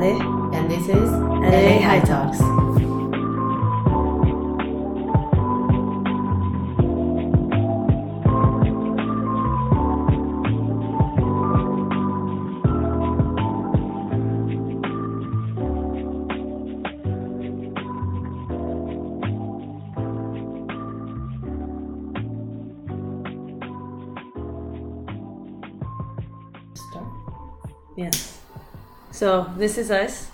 Lucy. Hey, this is us.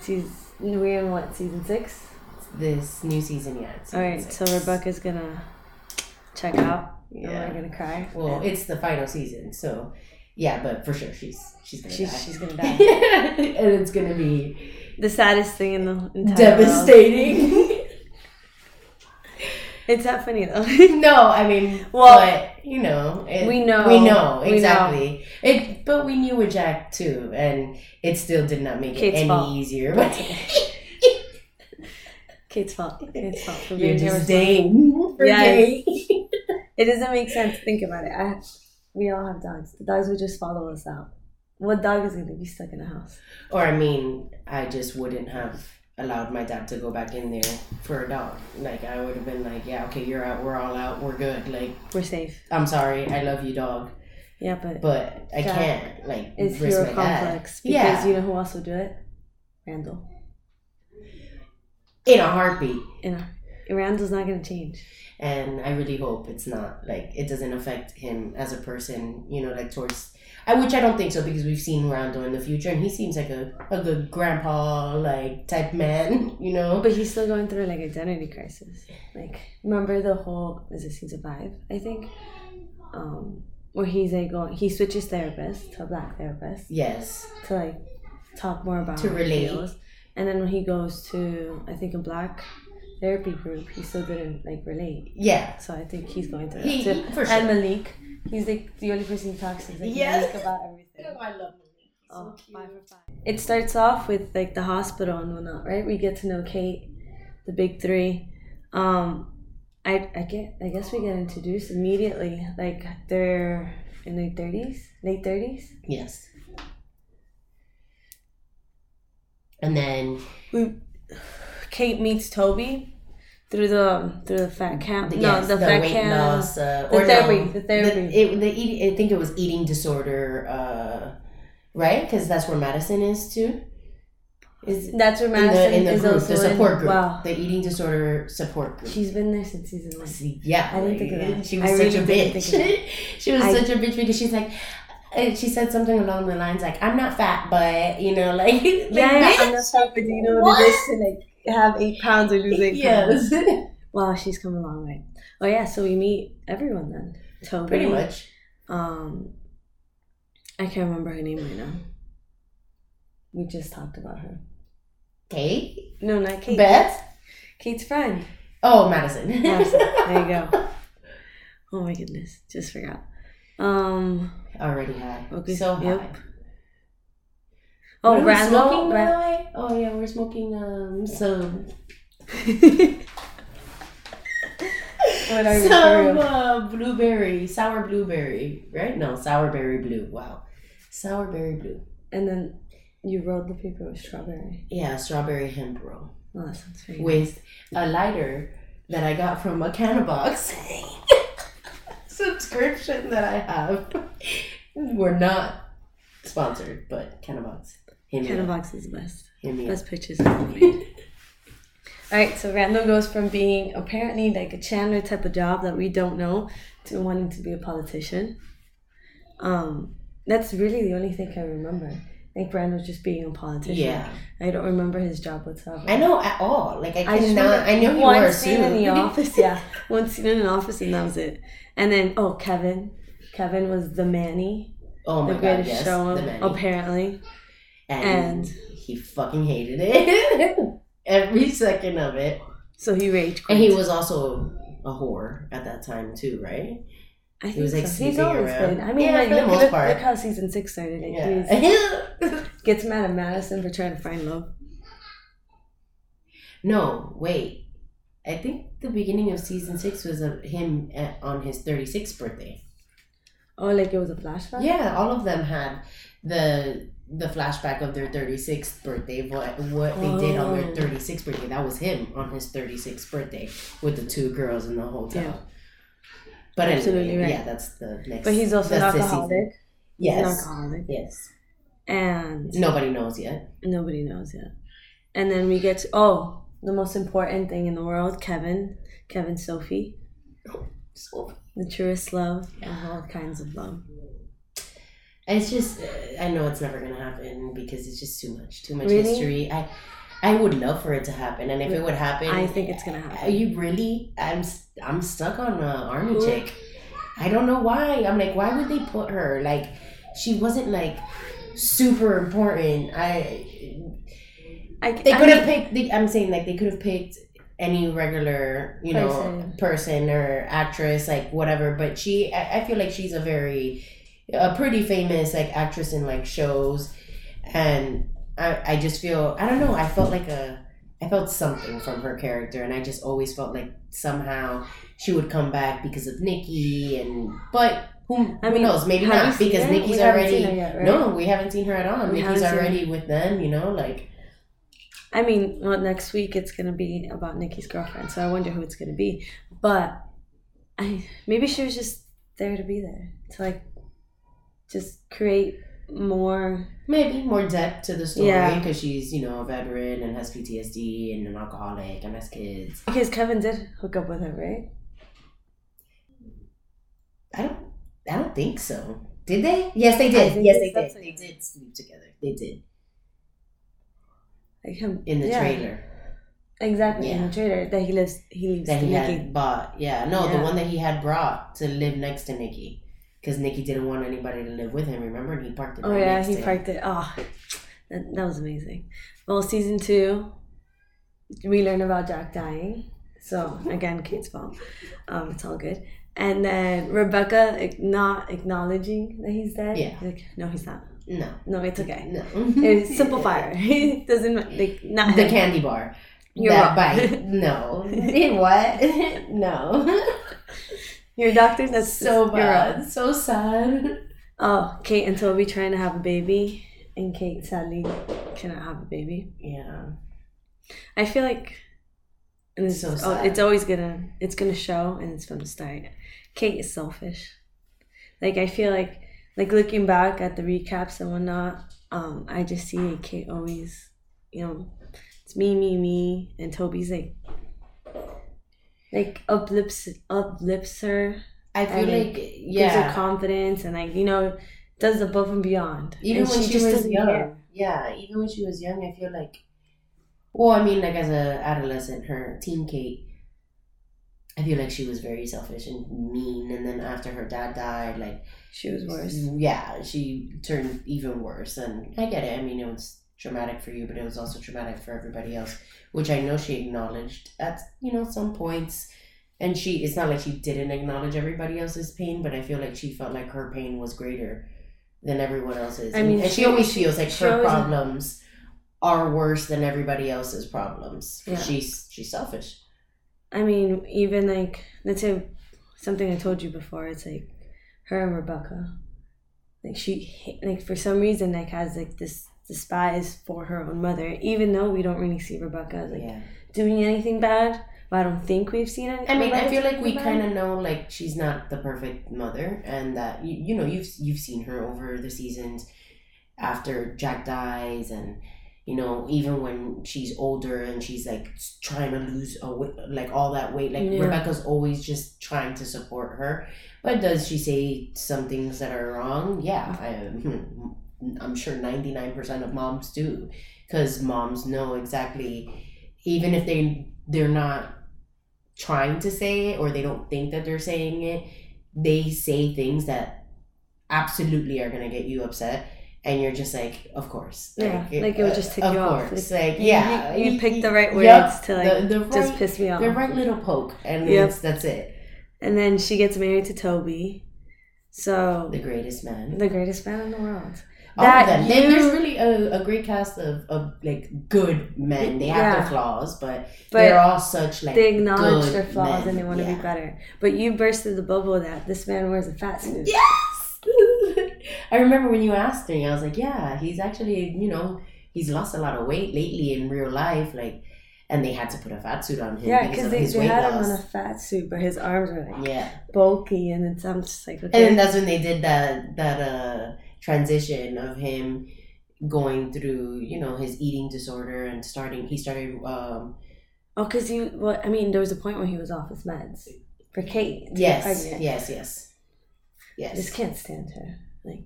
Season, we're in what season six? This new season, yet. it's All right. season So six. Rebecca's gonna check out. Yeah. We're gonna cry. Well, And it's the final season, so yeah, but for sure she's she's gonna she's die. she's gonna die. and it's gonna be the saddest thing in the entire world. devastating. It's not funny though. no, I mean, Well, but you know, it, we know. we know We know. exactly. It, but we knew with Jack too, and it still did not make Kate's it any fault. easier. But Kate's fault. Kate's fault for you're just dang mm-hmm, Yes. It doesn't make sense. To think about it. I, we all have dogs. The dogs would just follow us out. What dog is gonna be stuck in a house? Or I mean, I just wouldn't have allowed my dad to go back in there for a dog. Like I would have been like, yeah, okay, you're out, we're all out, we're good. Like We're safe. I'm sorry, I love you, dog, Yeah, but but I can't like it's risk hero my dad. complex because Yeah. you know who else would do it? Randall. in a heartbeat. You know, Randall's not gonna change. and I really hope it's not like it doesn't affect him as a person, you know, like towards I which I don't think so because we've seen Randall in the future and he seems like a, a good grandpa like type man, you know. But he's still going through like identity crisis. Like remember the whole is it season five? I think, um, where he's like going, he switches therapist to a black therapist Yes. to like talk more about To relate. feels. And then when he goes to I think a black therapy group, he still didn't like relate. Yeah. So I think he's going through He, that too. for sure. And Malik, he's like the only person he talks to. Is, like Yes. Malik about everything. I love him. Oh, five for five. It starts off with like the hospital and whatnot, right? We get to know Kate, the big three. Um, I I get I guess we get introduced immediately. Like they're in their thirties, late thirties. Yes. And then We Kate meets Toby through the through the fat camp. the, no, yes, the, the, fat weight camp. loss, uh, the or therapy, no, the therapy. The, it, the I think it was eating disorder, uh, right? Because that's where Madison is too. Is That's where in Madison the in the is group, also the support in. group, Wow, the eating disorder support group. she's been there since season one. See, yeah, I didn't think of that. She was I such really a bitch. she was I- such a bitch because she's like, and she said something along the lines like, "I'm not fat, but you know, like, like Yeah, yeah, I'm not fat, but you know what, it is to like have eight pounds or lose eight pounds? yes, Wow, she's come a long way. Oh yeah, so we meet everyone then. Toby. pretty much. Um, I can't remember her name right now. We just talked about her. Kate, No, not Kate. Beth. Kate's friend. Oh, Madison. Madison. There you go. Oh my goodness, just forgot. Um. Already high. Okay. So high. Oh, What are we Randall. smoking, by the way? Oh yeah, we're smoking um some what are some uh, blueberry, sour blueberry, right? No, sour berry blue. Wow, sour berry blue. And then you rolled the paper with strawberry. Yeah, strawberry hemp roll Oh, that sounds very with a lighter that I got from a Canna Box subscription that I have. We're not sponsored, but Canna Box. Hit me Kind of up. is the best. Hit me up. Best pictures. All right, so Randall goes from being apparently like a Chandler type of job that we don't know to wanting to be a politician. Um, that's really the only thing I remember. I think Randall just being a politician. Yeah, I don't remember his job whatsoever. I know at all. Like I I just cannot. remember I know he wore a scene in the office. Yeah, one scene in an office, and that was it. And then oh, Kevin, Kevin was the Manny, oh my the god, greatest yes, show the Manny. apparently. And, and- he fucking hated it every second of it. So he rage And he was also a whore at that time too, right? I think was, like, so. He's always around. been. I mean, Yeah, like, for the look, most look, part. look how season six started. Like, Yeah. gets mad at Madison for trying to find love. no, wait. I think the beginning of season six was of him at, on his thirty sixth birthday. Oh, like it was a flashback. Yeah, all of them had the the flashback of their 36th birthday, what what they did on their Oh. 36th birthday. That was him on his 36th birthday with the two girls in the hotel. Yeah. But anyway, Absolutely right. yeah, that's the next. But he's also an that's this season. alcoholic. He's an Yes. alcoholic. Yes. And Nobody knows yet. nobody knows yet. And then we get to, oh, the most important thing in the world, Kevin. Kevin Sophie. Oh, so The truest love of all kinds of love. It's just I know it's never gonna happen because it's just too much, too much Really? history. I I would love for it to happen, and if it would happen, I think it's gonna happen Are you really? I'm I'm stuck on an army chick. I don't know why. I'm like, why would they put her? Like, she wasn't like super important. I I, they could have picked. They, I'm saying like they could have picked any regular, you know, Person. person or actress, like whatever. But she, I, I feel like she's a very, a pretty famous like actress in like shows, and I, I just feel I don't know. I felt like a, I felt something from her character, and I just always felt like somehow she would come back because of Nikki, and but. Who, I who mean, knows? Maybe not because? Nikki's We already. seen her yet, right? No, we haven't seen her at all. We Nikki's already with them. You know, like I mean, well, next week it's gonna be about Nikki's girlfriend, so I wonder who it's gonna be. But I maybe she was just there to be there to like just create more. maybe more depth to the story Yeah. because she's you know a veteran and has PTSD and an alcoholic and has kids. Because Kevin did hook up with her, right? I don't. I don't think so. Did they? Yes, they did. Yes, they they did. They did sleep together. They did Like him in the yeah, trailer Exactly in the trailer that he lives. He lives that he Nikki. had bought. Yeah, no, the one that he had brought to live next to Nikki because Nikki didn't want anybody to live with him. Remember, and he parked it. Oh right yeah, he to him. parked it. Oh, that, that was amazing. Well, season two, we learn about Jack dying. So again, Kate's fault. Um, it's all good. And then Rebecca not acknowledging that he's dead. Yeah. Like, no, he's not. No, No, it's okay. no. It's simple fire. He doesn't like not the him. candy bar. You're that bite. No. What? no. Your doctor. That's so bad. So sad. Oh, Kate and Toby trying to have a baby, and Kate sadly cannot have a baby. Yeah. I feel like and it's, So oh, sad. it's always gonna it's gonna show and it's from the start. Kate is selfish. Like I feel like like looking back at the recaps and whatnot, um, I just see Kate always, you know, it's me, me, me, and Toby's like like uplifts uplifts her, I feel And like gives her confidence and like, you know, does above and beyond. Even And when she, just was young. care. Yeah, even when she was young, I feel like well, I mean like as a adolescent, her teen Kate I feel like she was very selfish and mean and then after her dad died, like She was worse. Yeah, she turned even worse and I get it. I mean it was traumatic for you, but it was also traumatic for everybody else, which I know she acknowledged at, you know, some points. And she it's not like she didn't acknowledge everybody else's pain, but I feel like she felt like her pain was greater than everyone else's. I And- mean, and she, she- always feels like her always- problems are worse than everybody else's problems. Yeah. She's she's selfish. I mean, even like let's say something I told you before. It's like her and Rebecca. Like she like for some reason like has like this despise for her own mother, even though we don't really see Rebecca like yeah. doing anything bad. But I don't think we've seen it. I mean, I feel like we kind of know like she's not the perfect mother, and that you, you know you've you've seen her over the seasons after Jack dies, and you know even when she's older and she's like trying to lose a weight, like all that weight. Like Yeah. Rebecca's always just trying to support her, but does she say some things that are wrong? Yeah, I, hmm, I'm sure ninety nine percent of moms do, because moms know exactly, even if they they're not trying to say it or they don't think that they're saying it, they say things that absolutely are gonna get you upset. And you're just like, of course. Yeah, like it would just uh, tick of you off. course. Like, Like, yeah. you, you pick the right words Yup, to like the, the just piss me off. the right little poke. And Yep. that's it. And then she gets married to Toby. So The greatest man. the greatest man in the world. All of That them. You- There's really a, a great cast of, of like good men. They have Yeah. their flaws, but, But they're all such like they acknowledge good their flaws men. and they want to Yeah. be better. But you bursted the bubble that this man wears a fat suit. Yes. I remember when you asked me, I was like, yeah, he's actually, you know, he's lost a lot of weight lately in real life, like, and they had to put a fat suit on him. Yeah, because they, his they had loss. him on a fat suit, but his arms were like Yeah, bulky, and it's I'm just like, and okay. then that's when they did that that uh transition of him going through, you know, his eating disorder and starting. He started. um oh, because you, well, I mean, there was a point where he was off his meds for Kate. Yes, pregnant. yes, yes, I just can't stand her. Like,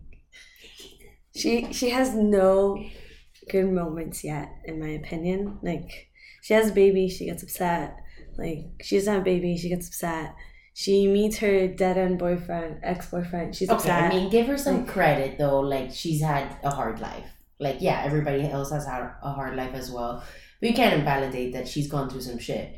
she she has no good moments yet, in my opinion. Like, she has a baby, she gets upset. Like, she doesn't have a baby, she gets upset. She meets her dead end boyfriend, ex boyfriend. She's Okay, upset. I mean, give her some Like- credit though. Like she's had a hard life. Like yeah, everybody else has had a hard life as well. But you can't invalidate that she's gone through some shit.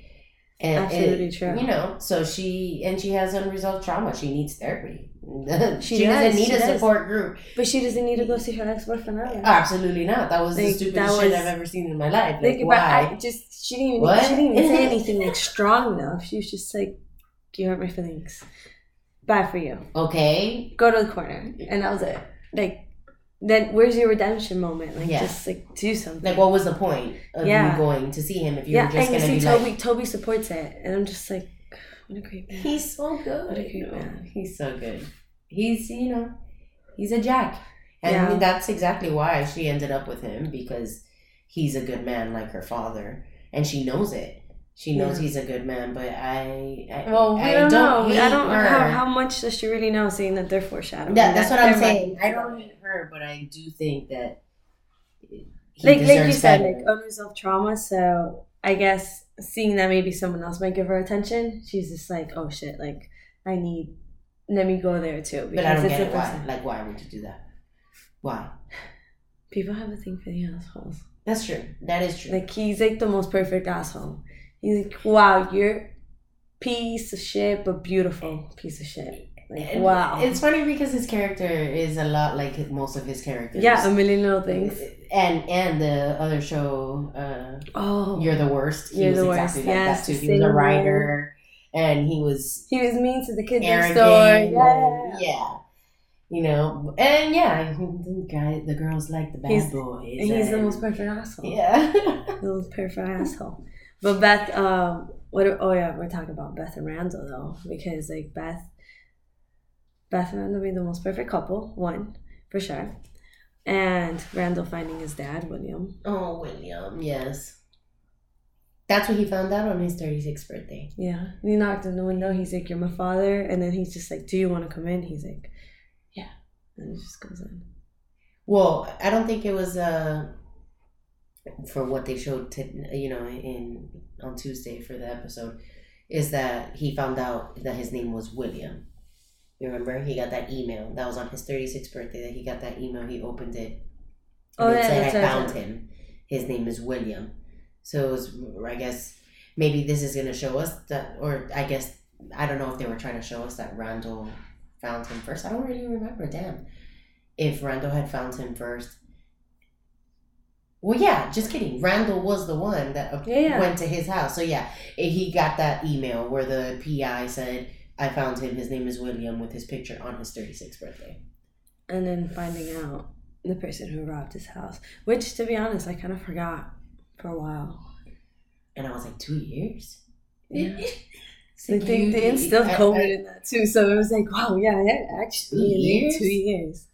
And Absolutely true. You know, so she and she has unresolved trauma. She needs therapy. she, She doesn't need she a does. support group. but she doesn't need to go see her ex boyfriend either. Absolutely not. That was the stupidest shit was- I've ever seen in my life. Like, Like, but I why? just she didn't even she didn't even say anything like strong enough. She was just like, "You hurt my feelings. Bad for you. Okay. Go to the corner," and that was it. Like, then where's your redemption moment? Like, Yeah. just like do something. Like, what was the point of Yeah. you going to see him if you yeah, were just gonna see be Toby. like, Toby supports it, and I'm just like, what a great man. He's so good. What a great man. He's so good. He's you know, he's a jack, and Yeah. that's exactly why she ended up with him because he's a good man like her father, and she knows it. She knows Yeah. he's a good man, but I, I Well, we I don't, know. I don't know her. how, how much does she really know, seeing that they're foreshadowing. That, that's that what I'm saying. I don't hate her, but I do think that like like you said, better. like unresolved trauma. So I guess seeing that maybe someone else might give her attention, she's just like, oh shit, like I need, let me go there too. but I don't it's get it. Why? Like, why would you do that? Why? People have a thing for the assholes. That's true. That is true. Like he's like the most perfect asshole. He's like, wow, you're piece of shit, but beautiful piece of shit. Like wow. It's funny because his character is a lot like most of his characters. yeah, a million little things. And and the other show, uh, Oh, You're the Worst. He You're was the exactly Worst, like yes, that too. He was a writer, and he was he was mean to the kids arrogant. door. Yeah. yeah. You know, and yeah, the guy, the girls like the bad He's- boys. And he's the most perfect asshole. Yeah. The most perfect asshole. But Beth, um, what? Oh yeah, we're talking about Beth and Randall though, because like Beth, Beth and Randall being the most perfect couple, one for sure, and Randall finding his dad, William. oh, William. Yes. That's what he found out on his 36th birthday. Yeah, and he knocked on the window. He's like, "You're my father," and then he's just like, "Do you want to come in?" He's like, "Yeah," and he just goes in. Well, I don't think it was uh for what they showed to you know in on Tuesday for the episode is that he found out that his name was William. You remember he got that email that was on his 36th birthday that he got that email he opened it Oh, it yeah, said that's I found right. him. His name is William. So it was I guess maybe this is gonna show us that or I guess I don't know if they were trying to show us that Randall found him first. I don't really remember, damn. If Randall had found him first. Well, yeah, just kidding. Randall was the one that Yeah, yeah. went to his house. So, yeah, he got that email where the PI said, I found him. His name is William with his picture on his 36th birthday. and then finding out the person who robbed his house, which to be honest, I kind of forgot for a while. And I was like, two years? Yeah. They, like they, you- they instilled COVID I- in that too, so it was like, wow, yeah, yeah actually, Two years? two years.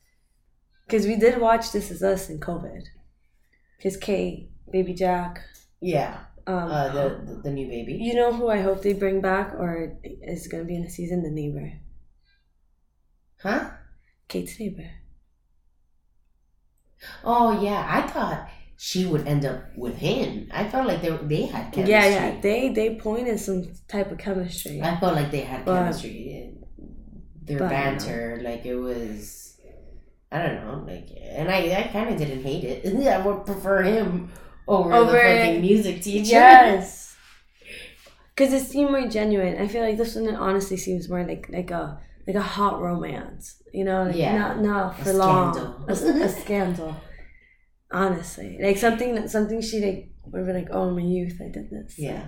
Because we did watch This Is Us in COVID. Because Kate, Baby Jack, yeah, um, uh, the, the the new baby. you know who I hope they bring back or is going to be in the season? The neighbor. Huh? Kate's neighbor. Oh yeah, I thought she would end up with him. I felt like they they had chemistry. Yeah, yeah. They they pointed some type of chemistry. I felt like they had But- chemistry. Their but banter, like it was, I don't know, like, and I I kind of didn't hate it. I would prefer him over, Over- the fucking music teacher. Yes. Because it seemed more genuine. I feel like this one honestly seems more like like a like a hot romance. You know, like Yeah. not not A for long. scandal. A, a scandal. Honestly, like something that something she like would be like, oh, in my youth, I did this. Yeah.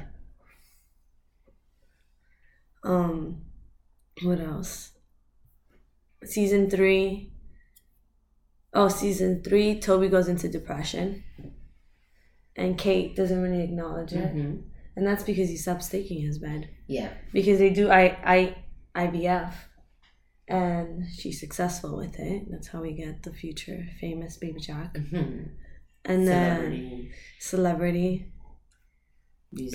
Um, what else? Season three. Oh, season three, Toby goes into depression, and Kate doesn't really acknowledge it, Mhm. and that's because he stops taking his bed Yeah. because they do I I IVF, and she's successful with it. That's how we get the future famous baby Jack, Mhm. and then Celebrity. celebrity.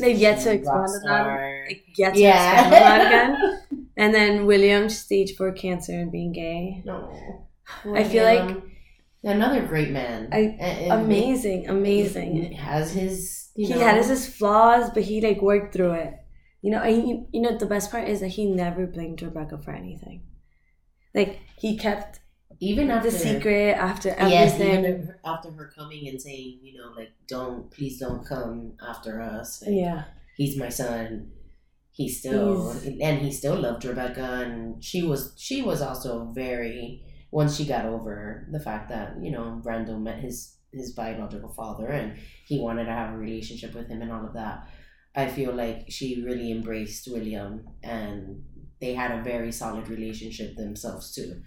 They've yet to expand on that. Like, Get to Yeah. expand on that again. And then William, stage four cancer and being gay. No. I feel like- another great man. I- And- and Amazing, amazing. Has his. You he know, had his, flaws, but he like worked through it. You know, and he, you know the best part is that he never blamed Rebecca for anything. Like he kept even after the secret after Yes, everything. even after her coming and saying, you know, like, don't, please don't come after us. Like, yeah, he's my son. He still and he still loved Rebecca, and she was she was also very once she got over the fact that you know Randall met his his biological father and he wanted to have a relationship with him and all of that. I feel like she really embraced William, and they had a very solid relationship themselves too.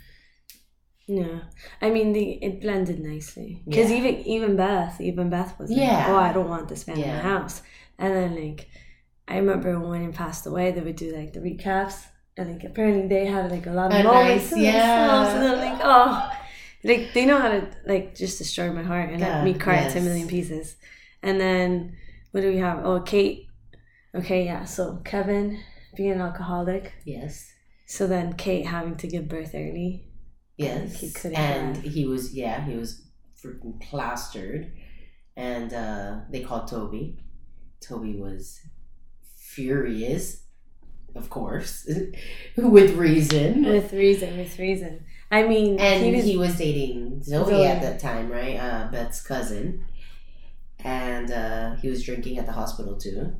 yeah. I mean, the it blended nicely because Yeah. even even Beth, even Beth was like, Yeah. "Oh, I don't want this man in Yeah. my house." And then like, I remember when he passed away, they would do like the recaps, and like apparently they had like a lot of A moments nice- yeah. themselves, and I'm like, oh, like they know how to like just destroy my heart and let me cry into a million pieces. And then what do we have? Oh, Kate. Okay, yeah. So Kevin being an alcoholic. Yes. So then Kate having to give birth early. Yes, He couldn't and he was yeah he was freaking plastered, and uh, they called Toby. Toby was furious, of course, with reason, With reason, with reason. I mean, and he was, he was dating Zoe, Zoe. at that time, right? Uh, Beth's cousin, and uh, he was drinking at the hospital too.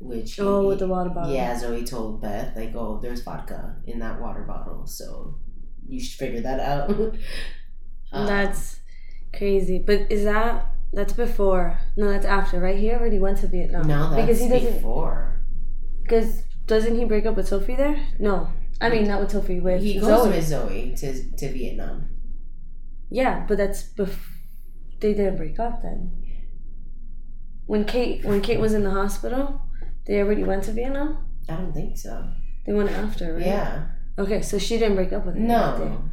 Which he- oh with the water bottle. yeah, Zoe told Beth like, "Oh, there's vodka in that water bottle, so you should figure that out." Um, That's crazy. But is that that's before? No, that's after. Right? He already went to Vietnam. no, that's because he doesn't. before. Because doesn't he break up with Sophie there? No, I mean not with Sophie. With He goes Zoe. with Zoe to to Vietnam. Yeah, but that's bef- they didn't break up then. When Kate when Kate was in the hospital, they already went to Vietnam. I don't think so. They went after, right? Yeah. Okay, so she didn't break up with him. No.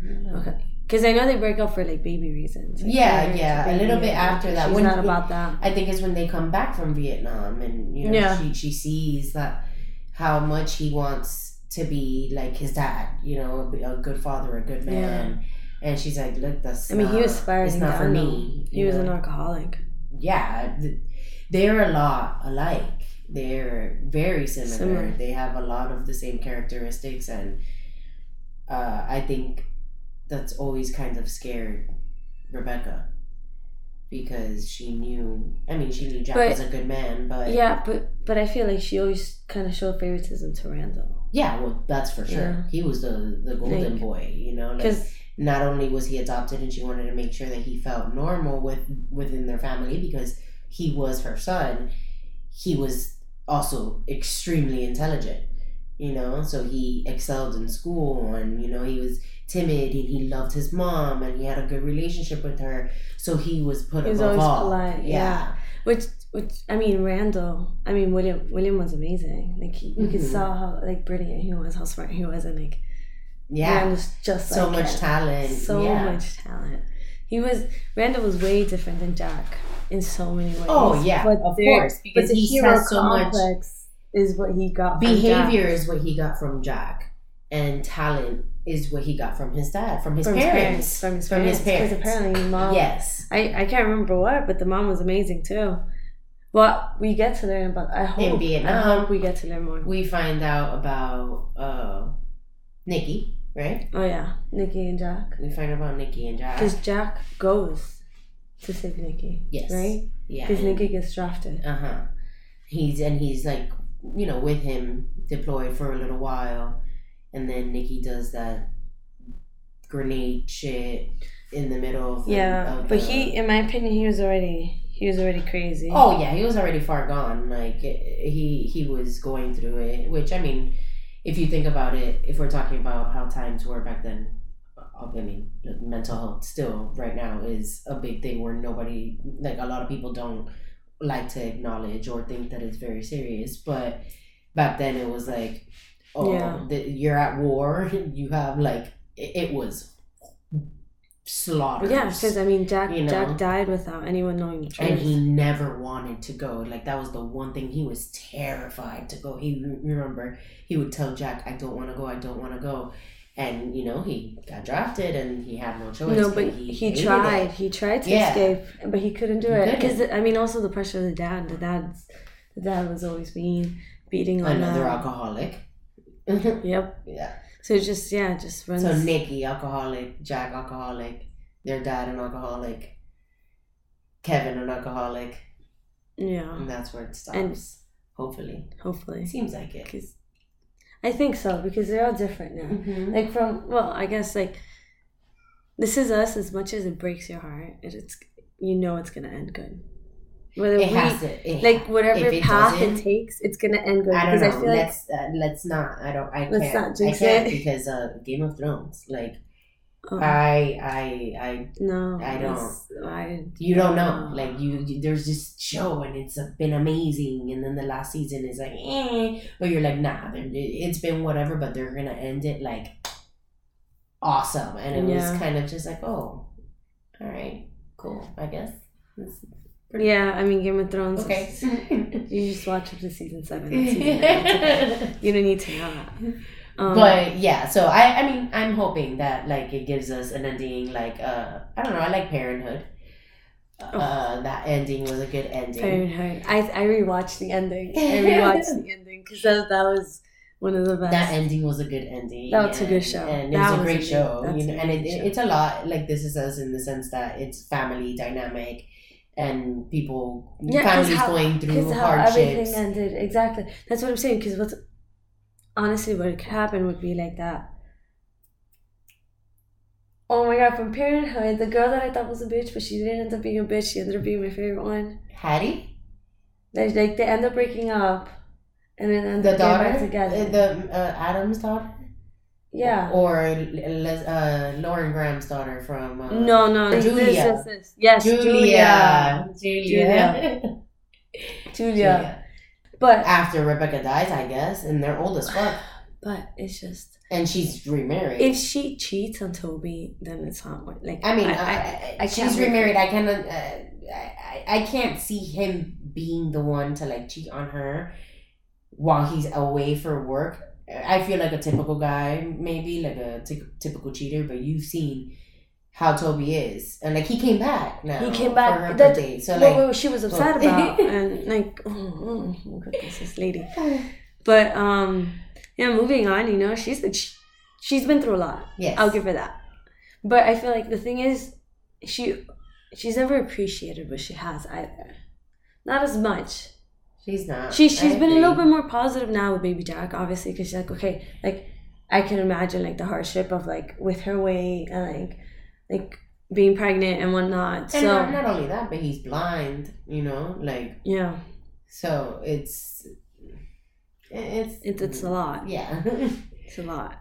no. Okay. Because I know they break up for like baby reasons. Like, Yeah, yeah, a little bit after that. She's When- not about that. I think it's when they come back from Vietnam and you know Yeah. she she sees that how much he wants to be like his dad, you know, a good father, a good man. And she's like, look, that's I mean, he was It's not for me. He was know? an alcoholic. yeah, they're a lot alike. They're very similar. Similar. They have a lot of the same characteristics, and uh, I think that's always kind of scared Rebecca because she knew. I mean, she knew Jack But- was a good man, but Yeah, but but I feel like she always kind of showed favoritism to Randall. yeah, well, that's for sure. Yeah. He was the the golden Like- boy, you know. Like, Because not only was he adopted and she wanted to make sure that he felt normal with within their family because he was her son he was also extremely intelligent you know so he excelled in school and you know he was timid and he loved his mom and he had a good relationship with her so he was put He was above always all polite, yeah which which I mean Randall. I mean William. William was amazing. Like he, you could Mhm. saw how like brilliant he was, how smart he was, and like yeah Randall's just so like much him. talent so yeah. much talent. He was Randall was way different than Jack in so many ways. Oh, yeah, but of course, but because the he has so much- is what he got. from behavior is what he got from jack and talent is what he got from his dad from his from parents his parents, from his From parents, his parents. Because apparently, mom. yes I, I can't remember what, but the mom was amazing too. Well, we get to learn about. I hope. I Vietnam. hope we get to learn more. we find out about uh Nikki, right? Oh yeah, Nikki and Jack. We find out about Nikki and Jack. Because Jack goes to save Nikki. Yes. Right. Yeah. Because Nikki gets drafted. Uh huh. He's and he's like you know with him deployed for a little while, and then Nikki does that grenade shit in the middle of the, Yeah, of but the- he, in my opinion, he was already he was already crazy. Oh yeah, he was already far gone. Like he he was going through it. Which I mean, if you think about it, if we're talking about how times were back then, uh, I mean, mental health still right now is a big thing where nobody, like a lot of people don't like to acknowledge or think that it's very serious. But back then it was like, oh, Yeah. the, you're at war. You have like, it, it was slaughter. Yeah, because I mean, Jack You know? Jack died without anyone knowing the truth. and he never wanted to go. Like that was the one thing he was terrified to go. He remember he would tell Jack, "I don't want to go. I don't want to go." And you know he got drafted, and he had no choice. no, but he, hated tried. it. He tried to Yeah. escape, but he couldn't do He it. Because I mean, also the pressure of the dad. The dad's the dad was always being beating on Another uh, alcoholic. Yep. yeah. So just yeah, just runs. So Nikki alcoholic, Jack alcoholic, their dad an alcoholic, Kevin an alcoholic, yeah, and that's where it stops. And- hopefully, hopefully, seems like it. because I think so because they're all different now. Mhm. Like from well, I guess like this is us. As much as it breaks your heart, it, it's you know it's gonna end good. Whether It we has to. It, like whatever it path it takes, it's gonna end good I don't because know. I feel like let's uh, let's not. I don't. I Let's can't. not I jinx can't it. because uh, Game of Thrones. Like oh, I, I, I. no, I don't. I You don't know. no. Like you, you, there's this show and it's been amazing, and then the last season is like, eh. But you're like, nah. It's been whatever, but they're gonna end it like awesome, and it Yeah. was kind of just like, oh, all right, cool. I guess. It's yeah. I mean, Game of Thrones. okay. is- you just watch up to season seven. season okay. You don't need to know that. Um, but yeah so i i mean i'm hoping that like it gives us an ending like uh i don't know i like parenthood uh that ending was a good ending Parenthood. I I rewatched the ending. I rewatched the ending because that, that was one of the best. that ending was a good ending That was a good show. and it was a was a great good- show you know and it, it- it's a lot like this is us in the sense that it's family dynamic and people Yeah, families how- going through hardships everything ended exactly. That's what I'm saying. Because what's honestly what could happen would be like that. Oh my god! From Parenthood, the girl that I thought was a bitch, but she didn't end up being a bitch. She ended up being my favorite one. Haddie Like, like they end up breaking up, and then the daughter back together. uh, the uh, adam's daughter yeah. or Les- uh, lauren graham's daughter from uh, No, no. This, Julia. this, this, this. Yes, Julia. Julia. Julia. Julia. But After Rebecca dies, I guess, and they're old as fuck. but it's just And she's remarried. if she cheats on Toby, then it's not wor- like I mean, I, I, I, I, I she's remarried. I cannot. Uh, I, I can't see him being the one to like cheat on her while he's away for work. I feel like a typical guy, maybe like a typical cheater. But you've seen how Toby is, and like he came back now. He came for back. her That- birthday. So like, she was upset well- about and like oh, oh, oh goodness, this lady. But um, yeah, moving on. You know, she's she, she's been through a lot. yes, I'll give her that. But I feel like the thing is, she she's never appreciated what she has either. Not as much. She's not. She she's I been a little bit more positive now with baby Jack, obviously, because she's like, okay, like I can imagine like the hardship of like with her weight and like like being pregnant and whatnot. And so not, not only that, but he's blind. You know, like yeah, so it's it's it's it's a lot. Yeah. It's a lot.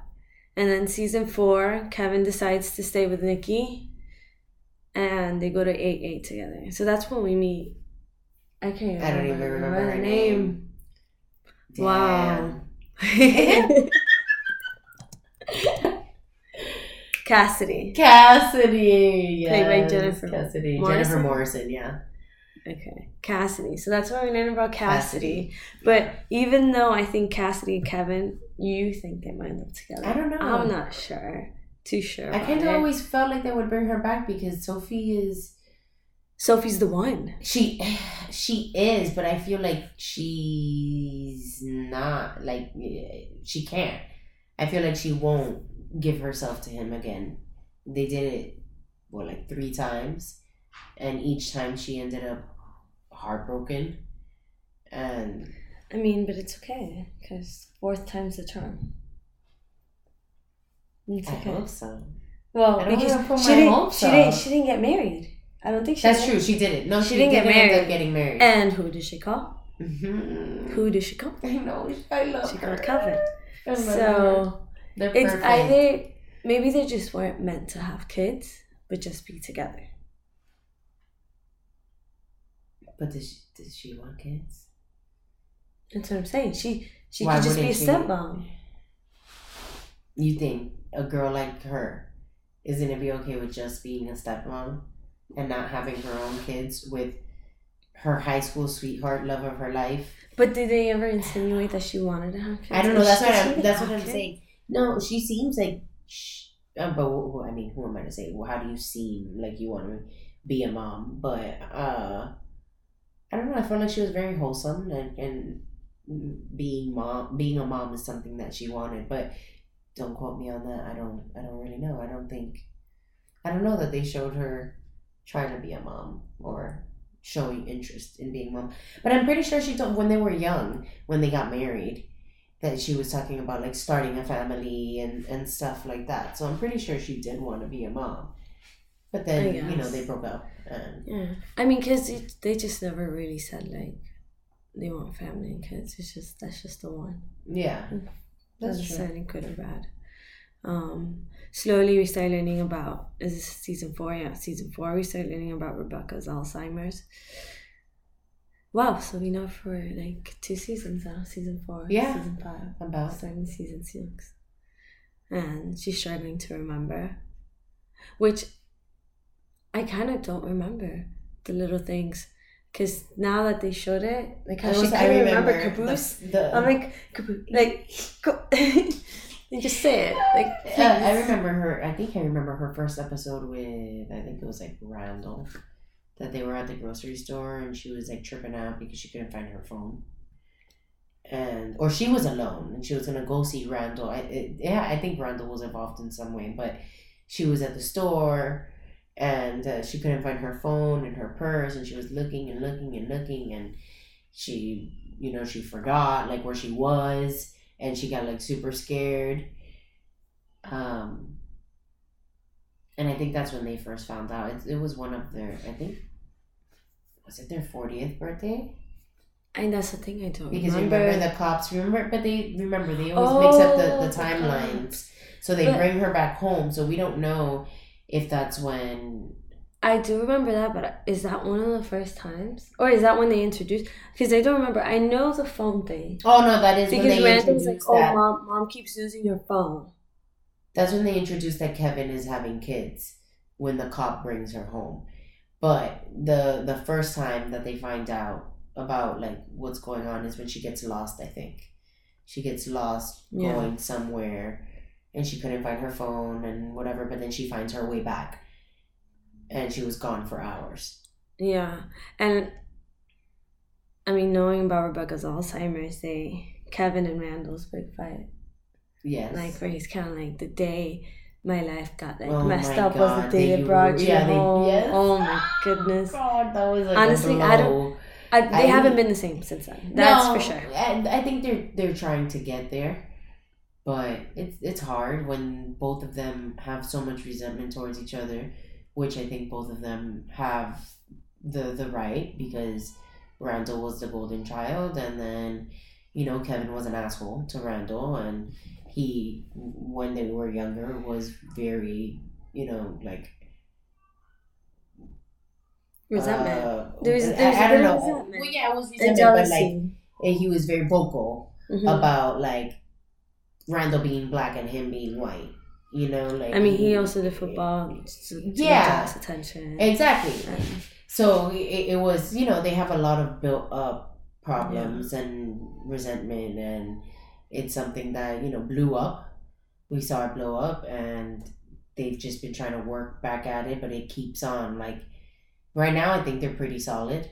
And then season four, Kevin decides to stay with Nikki, and they go to AA together. So that's when we meet. I can't. Even I don't even remember her the name. Wow. Cassidy. Cassidy. Cassidy. Played by Jennifer Cassidy. Morrison? Jennifer Morrison. Yeah. Okay, Cassidy. So that's why we learned about Cassidy. But even though I think Cassidy and Kevin, you think they might live together. I don't know. I'm not sure. Too sure. I kind of always felt like they would bring her back because Sophie is Sophie's the one. she she is, but I feel like she's not like eh, she can't. I feel like she won't give herself to him again. They did it what like three times, and each time she ended up heartbroken. And I mean, but it's okay because fourth time's the charm. It's I okay. hope so. Well, I because she didn't, she didn't, she didn't get married. I don't think she. That's did. true. She didn't. No, She she, didn't didn't, get end married. up getting married. And who did she call? Mhm. Who did she call? I know. I love She her. called Kevin. I love her. So They're it's perfect. either maybe they just weren't meant to have kids, but just be together. But does she, does she want kids? That's what I'm saying. She she Why could just be a stepmom. You think a girl like her is gonna be okay with just being a stepmom and not having her own kids with her high school sweetheart, love of her life? But did they ever insinuate that she wanted to have kids? I don't know. That's what I'm. That's what I'm kids? saying. No, she seems like. Sh- uh, but who- I mean, who am I to say? Well, how do you seem like you want to be a mom? But uh, I don't know. I felt like she was very wholesome, and, and being mom, being a mom is something that she wanted. But don't quote me on that. I don't. I don't really know. I don't think. I don't know that they showed her trying to be a mom or showing interest in being mom. But I'm pretty sure she told when they were young, when they got married, that she was talking about like starting a family and, and stuff like that. So I'm pretty sure she did want to be a mom. But then, you know, they broke up. And Yeah, I mean, cause it, they just never really said like they want family and kids. It's just that's just the one. yeah, Not that's true. necessarily good or bad. Um, slowly we start learning about is this season four? Yeah, season four. We start learning about Rebecca's Alzheimer's. Wow, so we know for like two seasons now. Season four, Yeah. season five, About starting season six, and she's struggling to remember, which I kind of don't remember the little things. Cause now that they showed it, like how she couldn't remember, the- caboose. the- I'm like, caboose, like, just say it, like. Uh, I remember her. I think I remember her first episode with. I think it was like Randall, that they were at the grocery store and she was like tripping out because she couldn't find her phone, and or she was alone and she was gonna go see Randall. I it, yeah, I think Randall was involved in some way, but she was at the store and uh, she couldn't find her phone and her purse and she was looking and looking and looking and she you know she forgot like where she was and she got like super scared. Um and i think that's when they first found out. It, it was one of their i think was it their 40th birthday? And that's the thing I don't because remember. remember the cops remember but they remember they always mix up the, Oh, the the timelines. So they But- bring her back home so we don't know if that's when I do remember that, but is that one of the first times, or is that when they introduced? Because I don't remember. I know the phone thing oh no that is when because Randall's like, "Oh, that mom, mom keeps losing her phone." That's when they introduced that Kevin is having kids when the cop brings her home. But the the first time that they find out about like what's going on is when she gets lost, I think. She gets lost Yeah. going somewhere and she couldn't find her phone and whatever, but then she finds her way back. And she was gone for hours. Yeah, and I mean, knowing about Rebecca's Alzheimer's, they Kevin and Randall's big fight, Yes. like where he's kind of like the day my life got like Oh messed up was the day they- they brought you yeah, they- home. yes. Oh my goodness. Oh God, that was like Honestly, a I don't- I, they I- haven't been the same since then. That's No, for sure. And I think they're they're trying to get there, but it's it's hard when both of them have so much resentment towards each other, which I think both of them have the the right because Randall was the golden child, and then you know Kevin was an asshole to Randall, and he when they were younger was very you know like Resentment. uh, There's- I- there's a I, bit don't know. resentment. Well, yeah, it was resentment, but like he was very vocal Mhm. about like Randall being black and him being white. You know, like I mean, he also did football Yeah. attention. exactly. So it, it was, you know, they have a lot of built up problems and resentment, and it's something that you know blew up. We saw it blow up, and they've just been trying to work back at it, but it keeps on. Like right now, I think they're pretty solid.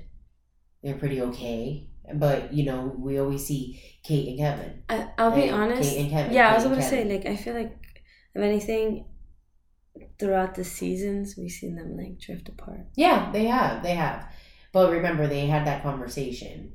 They're pretty okay, but you know, we always see Kate and Kevin. I, I'll be honest. Kate and Kevin. Yeah, I was about to say, like, I feel like, if anything, throughout the seasons, we've seen them, like, drift apart. Yeah, they have. They have. But remember, they had that conversation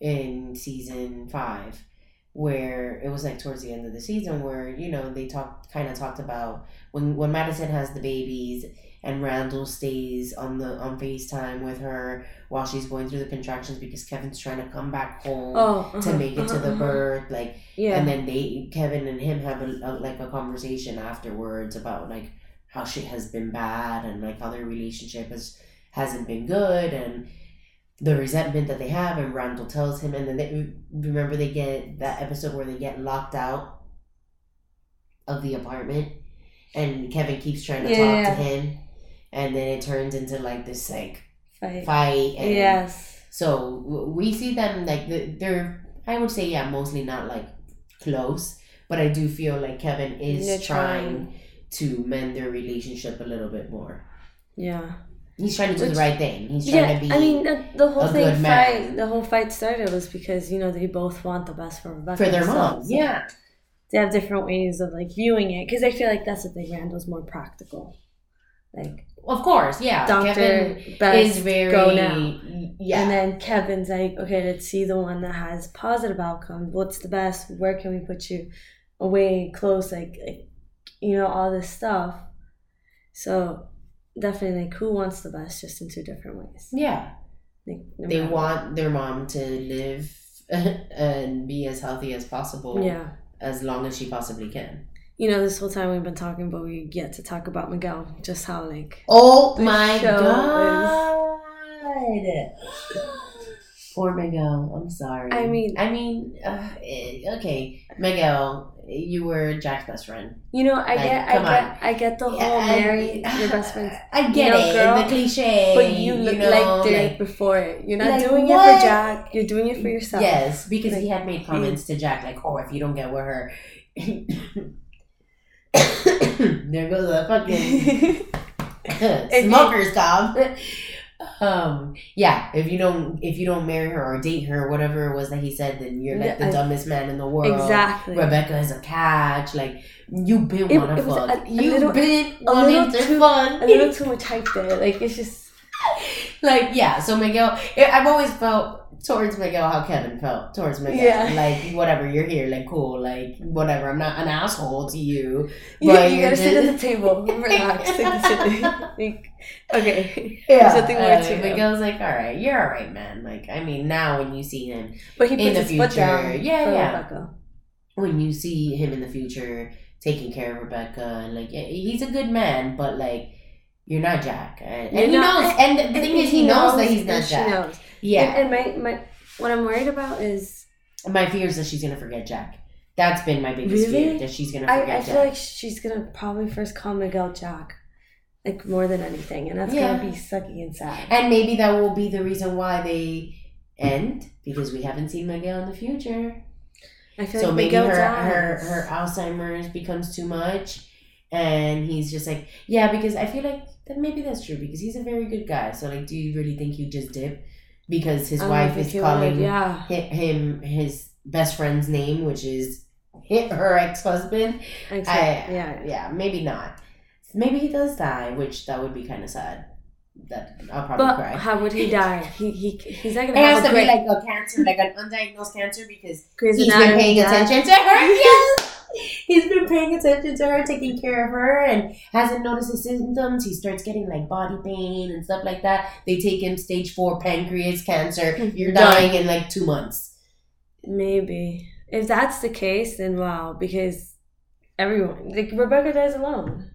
in season five where it was like towards the end of the season where, you know, they talked, kind of talked about when, when Madison has the babies and Randall stays on the on FaceTime with her while she's going through the contractions because Kevin's trying to come back home Oh, uh-huh, to make it to uh-huh, the uh-huh. birth. Like Yeah. and then they Kevin and him have a, a like a conversation afterwards about like how shit has been bad and like how their relationship has hasn't been good and the resentment that they have and Randall tells him and then they remember they get that episode where they get locked out of the apartment and Kevin keeps trying to Yeah. talk to him and then it turns into like this like Fight. fight and Yes. so we see them like the- they're I would say yeah mostly not like close, but I do feel like Kevin is They're trying to mend their relationship a little bit more. Yeah. He's trying to do Which- the right thing. He's trying Yeah, to be. I mean the, the whole thing man. fight. The whole fight started was because you know they both want the best for Rebecca. for their mom, so yeah, They have different ways of like viewing it because I feel like that's the thing. Randall's more practical. Like of course, yeah. doctor, Kevin best, is very go now. yeah. And then Kevin's like, okay, let's see the one that has positive outcome. What's the best? Where can we put you away, close, like, like you know, all this stuff. So definitely, like, who wants the best, just in two different ways. yeah, Like, no they matter- want their mom to live and be as healthy as possible. Yeah. as long as she possibly can. You know, this whole time we've been talking, but we get to talk about Miguel, just how like Oh my god! Poor Miguel. I'm sorry. I mean- I mean, uh, eh, okay, Miguel, you were Jack's best friend. you know, I Like, get, I get, I get the whole Yeah, I- marry your best friend, I get know, it, girl, the cliche. but you look know, like Derek like- before it. You're not like doing it for Jack. You're doing it for yourself. Yes, because he had made comments to Jack like, "Oh, if you don't get with her." There goes the fucking smoker's cough. Um, yeah, if you don't if you don't marry her or date her, whatever it was that he said, then you're like the I- dumbest man in the world. exactly. Rebecca is a catch. Like you've been It- wanna it fuck. a- a you little- been a wanting little to too- fuck. a little too much hype there. Like it's just like yeah. So Miguel, I've always felt towards Miguel how Kevin felt towards Miguel. Yeah. Like whatever, you're here. Like cool. Like whatever. I'm not an asshole to you. you, But you you're gotta sit at the table, relax. Like, okay, Yeah. There's nothing more uh, to. Miguel's like, all right, you're all right, man. Like I mean, now when you see him, but he In puts the his foot future, down yeah, yeah. Rebecca. when you see him in the future taking care of Rebecca, and like he's a good man, but like. You're not Jack, and, and he not- knows. And the, the thing is, he knows that he's not Jack. Yeah, And, and my, my what I'm worried about is My fear is that she's gonna forget Jack. That's been my biggest Really? fear that she's gonna forget I, I Jack. feel like she's gonna probably first call Miguel Jack, like more than anything, and that's Yeah. gonna be sucky and sad. and maybe that will be the reason why they end because we haven't seen Miguel in the future. I feel So like maybe Miguel her dies. her her Alzheimer's becomes too much, and he's just like, yeah, because I feel like that maybe that's true because he's a very good guy. So like, do you really think he'd just dip because his oh, I wife is calling would, yeah, hi- him his best friend's name, which is her ex husband? yeah. Yeah, maybe not. Maybe he does die, which that would be kind of sad. That I'll probably But cry. how would he die? He he he's not gonna It have has to be like a cancer, like an undiagnosed cancer, because Grey's he's been paying attention to her. Yes, he's been paying attention to her, taking care of her, and hasn't noticed his symptoms. He starts getting like body pain and stuff like that. They take him stage four pancreas cancer. Mm-hmm. You're dying in like two months. Maybe if that's the case, then wow, because everyone like Rebecca dies alone.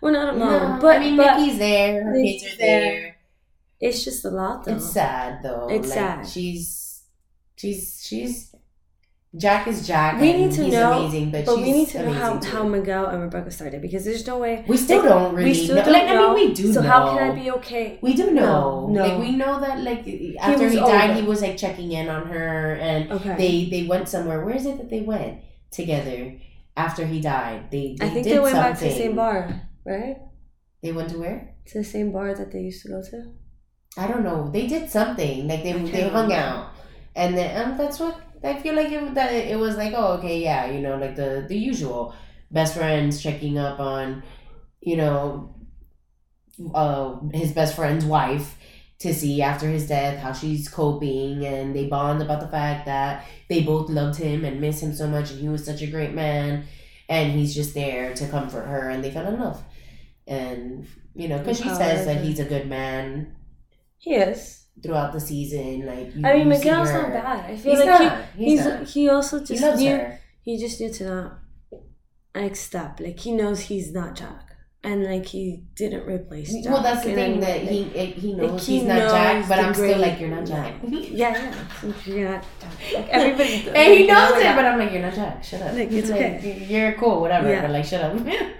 Well, not alone, No, but I mean, but Nikki's there. Her kids are there. there. it's just a lot though. It's sad though. It's like, sad. She's she's she's Jack is Jack. We need to he's know, amazing, but, But we need to know how, too. how Miguel and Rebecca started because there's no way. we still like, don't really we still know. don't like know. I mean, we do. So know. how can I be okay? We do know. No, no. Like we know that like after was he, died, over. he was like checking in on her, and Okay. they they went somewhere. Where is it that they went together after he died? They, they I think they went something. back to the same bar, right? They went to where? To the same bar that they used to go to. I don't know. They did something. Like they they hung out, and then um, that's what I feel like. It that it was like oh okay yeah you know like the the usual best friends checking up on you know uh his best friend's wife to see after his death how she's coping and they bond about the fact that they both loved him and miss him so much and he was such a great man and he's just there to comfort her and they fell in love and you know, because she says that he's a good man. He is throughout the season. Like you, I mean, Miguel's not bad. I feel he's like not. he, he's, he's he also just he knew her. he just knew to not like stop. Like he knows he's not Jack. And like he didn't replace Jack. Well, that's the thing that he he knows like, he he's knows not Jack, but I'm still like you're not Jack. yeah, yeah, you're not Jack. Like everybody, and he knows it, but I'm like you're not Jack. Shut up. Like it's like, okay. You're cool, whatever. Yeah. But like, shut up.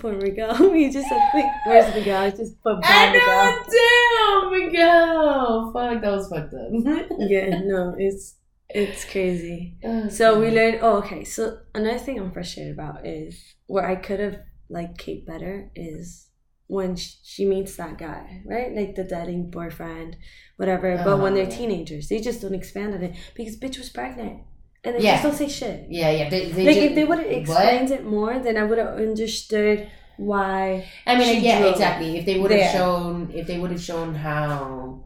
Poor Miguel. We just like, where's Miguel? I just put back. I know, damn, Miguel. Fuck, that was fucked up. yeah, no, it's it's crazy. Oh, so we learned. Oh, okay. So another thing I'm frustrated about is where I could have liked Kate better is when she meets that guy, right? Like the dating boyfriend, whatever. Uh-huh, but when they're yeah. teenagers, they just don't expand on it because bitch was pregnant. And they yeah. just don't say shit. Yeah, yeah. They, they like just, if they would have explained what? it more, then I would have understood why. I mean, yeah, exactly. If they would have shown, if they would have shown how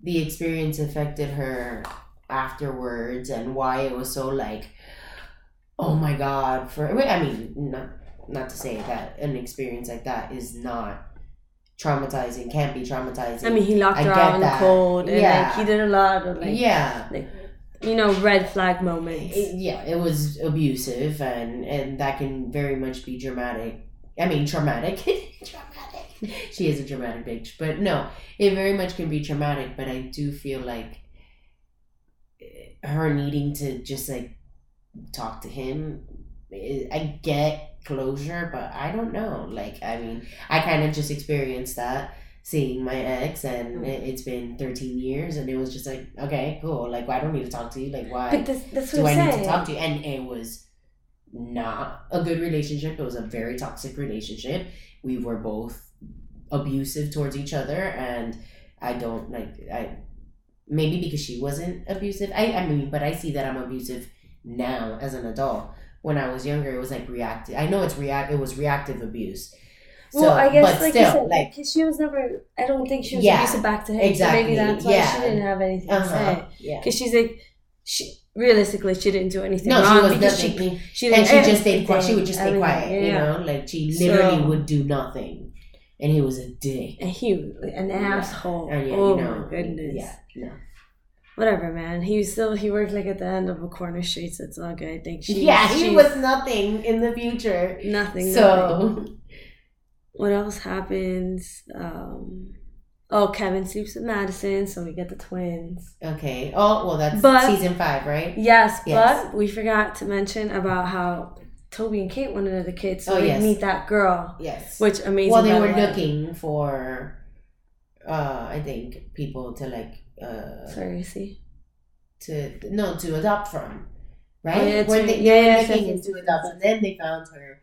the experience affected her afterwards and why it was so like, oh my god. For I mean, not not to say that an experience like that is not traumatizing, can't be traumatizing. I mean, he locked her out in the cold, and yeah. like he did a lot of like yeah. Like, you know red flag moments. It, yeah it was abusive and and that can very much be dramatic. I mean traumatic. Traumatic she is a dramatic bitch but no it very much can be traumatic but i do feel like eh, her needing to just like talk to him eh, i get closure but i don't know. Like i mean i kind of just experienced that seeing my ex and mm. it's been 13 years and it was just like okay cool like well, i don't need to talk to you? Like why but that's do i need to talk to you? And it was not a good relationship it was a very toxic relationship. We were both abusive towards each other and i don't like i maybe because she wasn't abusive i i mean but i see that i'm abusive now as an adult. When i was younger it was like reactive i know it's react it was reactive abuse so, well, I guess like still, you said, like cause she was never. I don't think she was yeah, abusive back to him. Exactly. So maybe that's why yeah. she didn't have anything uh-huh. to say. Yeah. Because she's like, she realistically she didn't do anything no, wrong she because she she and she just stayed quiet. She would just stay quiet. Yeah. You know, like she literally so, would do nothing, and he was a dick. And he an asshole. And yeah, oh you know, my goodness. Yeah. No. Whatever, man. He was still he worked like at the end of a corner street, so it's all good. I think she. Yeah, he was nothing in the future. Nothing. So. Nothing what else happens? Um, oh, Kevin sleeps with Madison, so we get the twins. Okay. Oh, well, that's but, season five, right? Yes, yes, but we forgot to mention about how Toby and Kate wanted the kids, so oh, they yes. meet that girl. Yes. Which amazing. Well, they were looking for, uh, I think, people to like. Uh, Surrogacy. To no, to adopt from, right? Oh, yeah, when they, yeah, yeah, looking into adoption, then they found her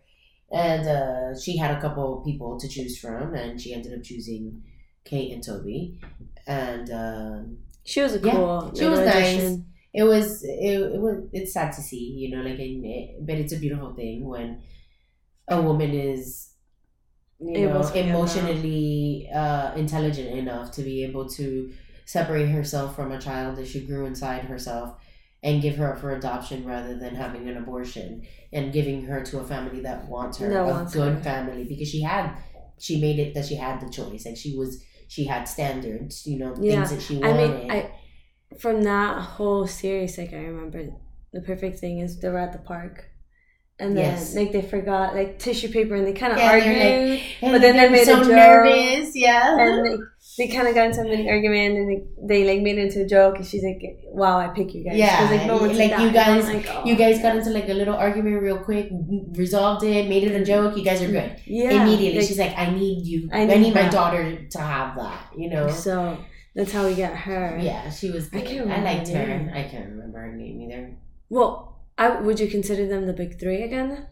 and uh, she had a couple people to choose from, and she ended up choosing Kate and Toby. And um, she was a cool. Yeah, she was nice. It was it, it was it's sad to see, you know, like in it, but it's a beautiful thing when a woman is you know emotionally uh, intelligent enough to be able to separate herself from a child that she grew inside herself and give her up for adoption rather than having an abortion and giving her to a family that wants her that a wants good her. family because she had she made it that she had the choice and she was she had standards you know yeah. things that she wanted. I mean, I from that whole series, like I remember the perfect thing is they were at the park. And then yes. like they forgot like tissue paper and they kind of yeah, argued, like, but then they made so a joke. nervous, yeah. And like, they kind of got into an argument and they, they, like made it into a joke and she's like wow i pick you guys. Yeah like, no like, like you guys like, oh. you guys got into like a little argument real quick resolved it made it a joke you guys are good. Yeah immediately she's like i need you i need, I need my daughter to have that you know? So that's how we got her. Yeah she was i can't remember i liked her. i can't remember her name either. Well I, would you consider them the big three again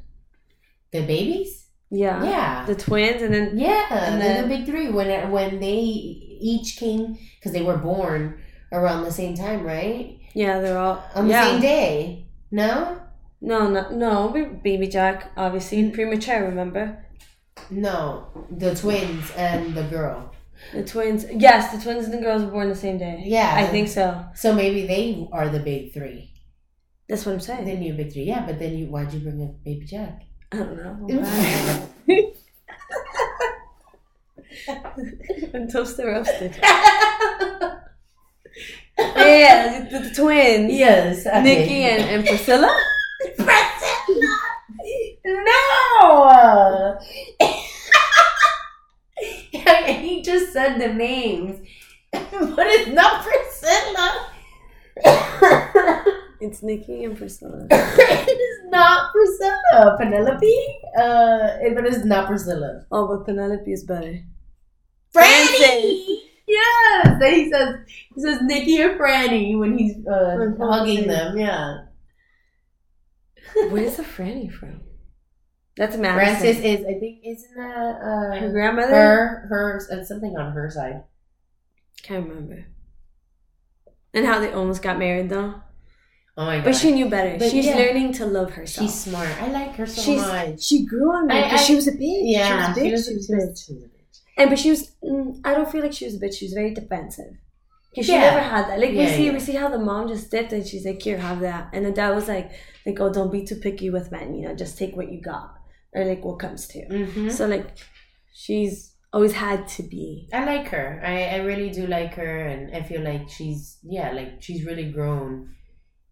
the babies yeah. Yeah. The twins and then Yeah, and then the big three when when they each came because they were born around the same time, right? Yeah, they're all on the yeah. same day. No. No, no, no. Baby Jack, obviously mm. premature. Remember? No, the twins and the girl. The twins, yes, the twins and the girls were born the same day. Yeah, I think so. So maybe they are the big three. That's what I'm saying. Then you big three, yeah. But then you, why'd you bring up Baby Jack? I don't know. and toasted roasted. yeah, the, the twins. yes. okay. Nikki and, and Priscilla. Priscilla! No! he just said the names, but it's not Priscilla. It's Nikki and Priscilla. it is not Priscilla. Penelope? Uh, but it's not Priscilla. Oh, but Penelope is better. Franny! Yes! Then he says he says Nikki or Franny when he's uh, When hugging them. Yeah. Where's the Franny from? That's Madison. Francis is I think isn't that her uh, grandmother. her her uh, something on her side. Can't remember. And how they almost got married though. Oh my god! But she knew better. But She's yeah. learning to love herself. she's smart. I like her so She's- much. she grew on me she was a bitch. Yeah, she was a bitch. She was a bitch. she was a bitch. And but she was. Mm, I don't feel like she was a bitch. She was very defensive. Because she Yeah. never had that. Like we see, yeah. we see how the mom just dipped and she's like, "Here, have that." And the dad was like, "Like, oh, don't be too picky with men. You know, just take what you got, or like what comes to you." Mhm. So like, she's always had to be. I like her. I, I really do like her, and I feel like she's yeah, like she's really grown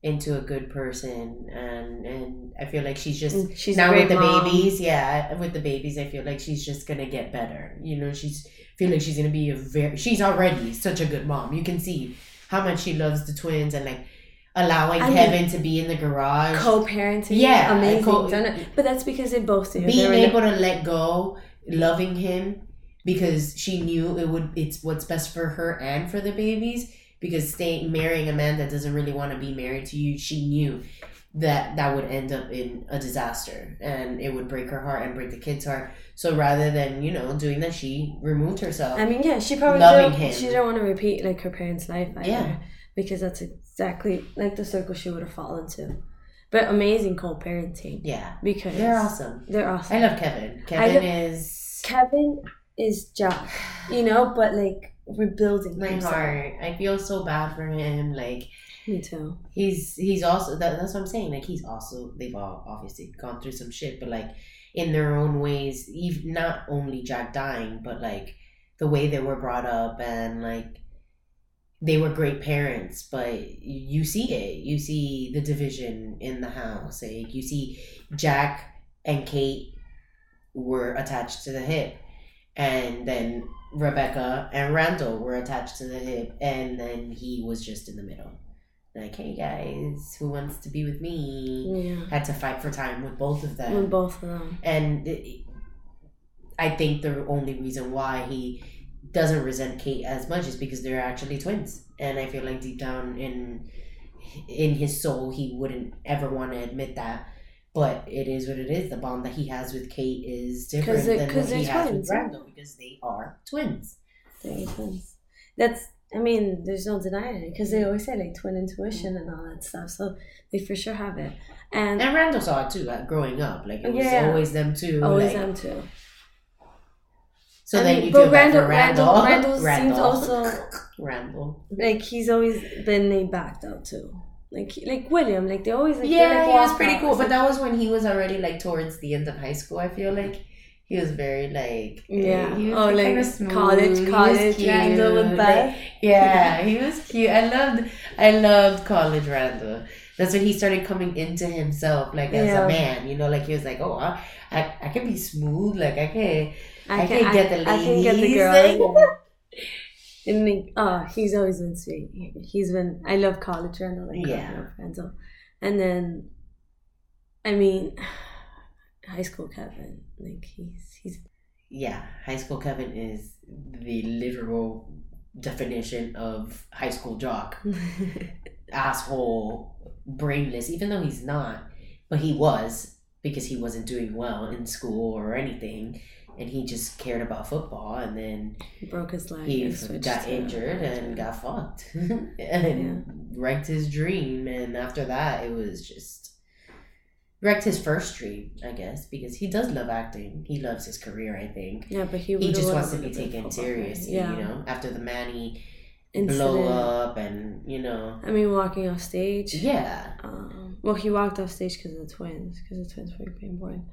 into a good person, and and I feel like she's just She's now with the mom. babies. Yeah, with the babies, I feel like she's just gonna get better. You know, she's feel like she's gonna be a very. She's already such a good mom. You can see how much she loves the twins and like allowing I mean, Kevin to be in the garage. Co-parenting, Yeah, amazing. co-. But that's because they both do. being able to let go loving him because she knew it would it's what's best for her and for the babies because staying marrying a man that doesn't really want to be married to you she knew that that would end up in a disaster and it would break her heart and break the kid's heart so rather than you know doing that she removed herself I mean, yeah, she probably Loving don't, him. she didn't want to repeat like her parents' life either, Yeah. because that's exactly like the circle she would have fallen to. But amazing co-parenting yeah because they're awesome They're awesome. i love kevin kevin love- is Kevin is Jack, you know, but like rebuilding my himself. heart i feel so bad for him like Me too. he's he's also that, that's what I'm saying. Like he's also they've all obviously gone through some shit, but like in their own ways, even not only Jack dying, but like the way they were brought up and like they were great parents, but you see it. You see the division in the house. Like you see Jack and Kate were attached to the hip, and then Rebecca and Randall were attached to the hip, and then he was just in the middle. Like, hey guys, who wants to be with me? Yeah. Had to fight for time with both of them With both of them. and it- I think the only reason why he doesn't resent Kate as much is because they're actually twins, and I feel like deep down in in his soul he wouldn't ever want to admit that. But it is what it is. The bond that he has with Kate is different they- than what he has twins, with. Randall because they are twins. They're twins. That's. I mean, there's no denying it because they always say like twin intuition and all that stuff. So they for sure have it. And And Randall saw it too, like growing up. Like it was Yeah. always them too. always like- them too. So I then mean, you feel bad for Randall- Randall. Randall- Randall seems also- Randall. Like he's always been laid back though too. Like like William, like they always like, Yeah, like, he was pretty cool, It's but like- that was when he was already like towards the end of high school. I feel like he was very like eh, yeah. he was Oh, like smooth, college, college Randall with like- yeah, he was cute. I loved, I loved college Randall. That's when he started coming into himself, like as Yeah. a man. You know, like he was like, oh, I, I, I can be smooth. Like I can, I, can, can get the I, ladies. I can get the like- And like, oh, ah, he's always been sweet. He's been. I love college Randall. Like, Yeah. yeah. And then, I mean, high school Kevin. Like he's he's yeah, high school Kevin is the literal definition of high school jock. asshole, brainless, even though he's not, but he was because he wasn't doing well in school or anything, and he just cared about football, and then he broke his leg. he got injured and got fucked, and wrecked his dream, and after that, it was just wrecked his first dream, I guess, because he does love acting. He loves his career, I think. Yeah, but he He just wants to be be taken seriously, Yeah, you know, after the Manny Incident. blow up and, you know, I mean, walking off stage. yeah. Well, he walked off stage because of the twins, because the twins were being born.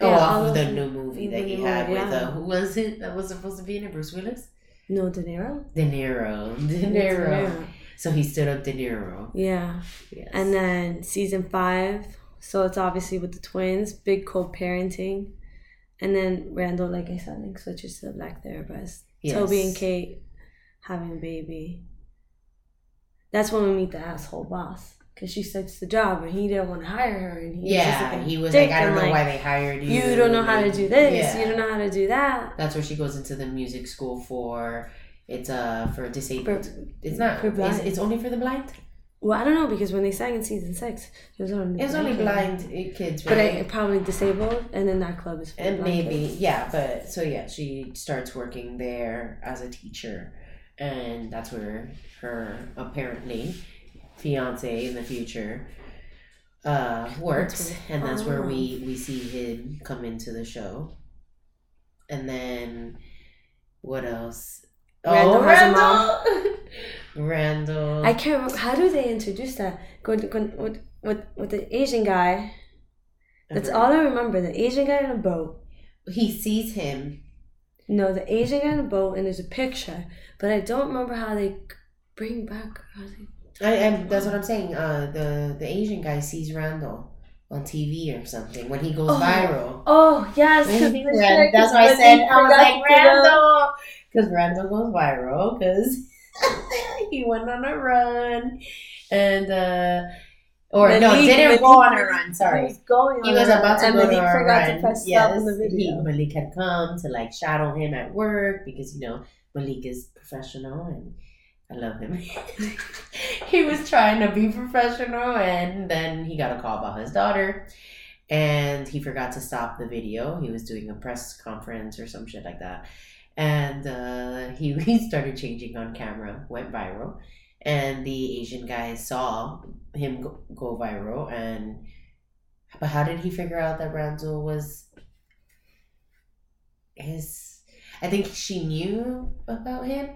Oh, Yeah, off of the new movie that he had movie, with yeah. uh, who was it that was supposed to be in it? Bruce Willis. No, De Niro. De Niro. De Niro. So he stood up De Niro. Yeah, Yes. and then season five. So it's obviously with the twins, big co-parenting, and then Randall, like I said, like switches to the black therapist. Yes. Toby and Kate having a baby. That's when we meet the asshole boss. Because she starts the job and he didn't want to hire her. And he was Yeah, like he was like, I don't know why they hired you. You don't know how to do this. Yeah. You don't know how to do that. That's where she goes into the music school for. It's uh for disabled. For- it's not. for It's, blind. it's only for the blind. Well, I don't know because when they sang in season six, it was only It was only blind uh, kids, But right? I, probably disabled, and then that club is for and blind maybe kids. yeah, but so yeah, she starts working there as a teacher, and that's where her apparently fiance in the future uh works, and that's where oh. we we see him come into the show, and then what else? Randall oh, Randall! Randall. I can't. How do they introduce that? Go, with, with, with the Asian guy. That's all I remember. The Asian guy in a boat. He sees him. No, the Asian guy in a boat, and there's a picture. But I don't remember how they bring back. How they, I, I that's what I'm saying. Uh, the the Asian guy sees Randall on TV or something when he goes Oh. viral. oh, yes. 'cause Maybe the Ran- chick- that's why I said I was like to put up- Randall because Randall goes viral because he went on a run and uh or no Malik- didn't Malik- go on a run. Sorry, He was going he was about to and go Malik on a forgot run. to press yes, stop in the he. Malik had come to like shadow him at work because you know Malik is professional and I love him. he was trying to be professional and then he got a call about his daughter and he forgot to stop the video. He was doing a press conference or some shit like that. And uh, he, he started changing on camera, went viral. And the Asian guy saw him go, go viral. And but how did he figure out that Randall was his? I think she knew about him,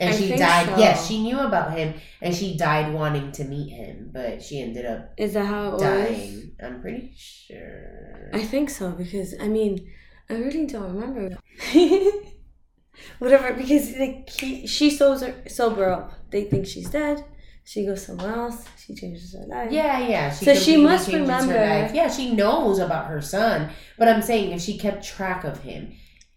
and I she died. so. Yes, she knew about him, and she died wanting to meet him, but she ended up Is that how it was? dying. I'm pretty sure. I think so because I mean I really don't remember. Whatever, because like he, she sober sober up. They think she's dead. She goes somewhere else. She changes her life. Yeah, yeah. So she must remember- Yeah, she knows about her son, but I'm saying if she kept track of him,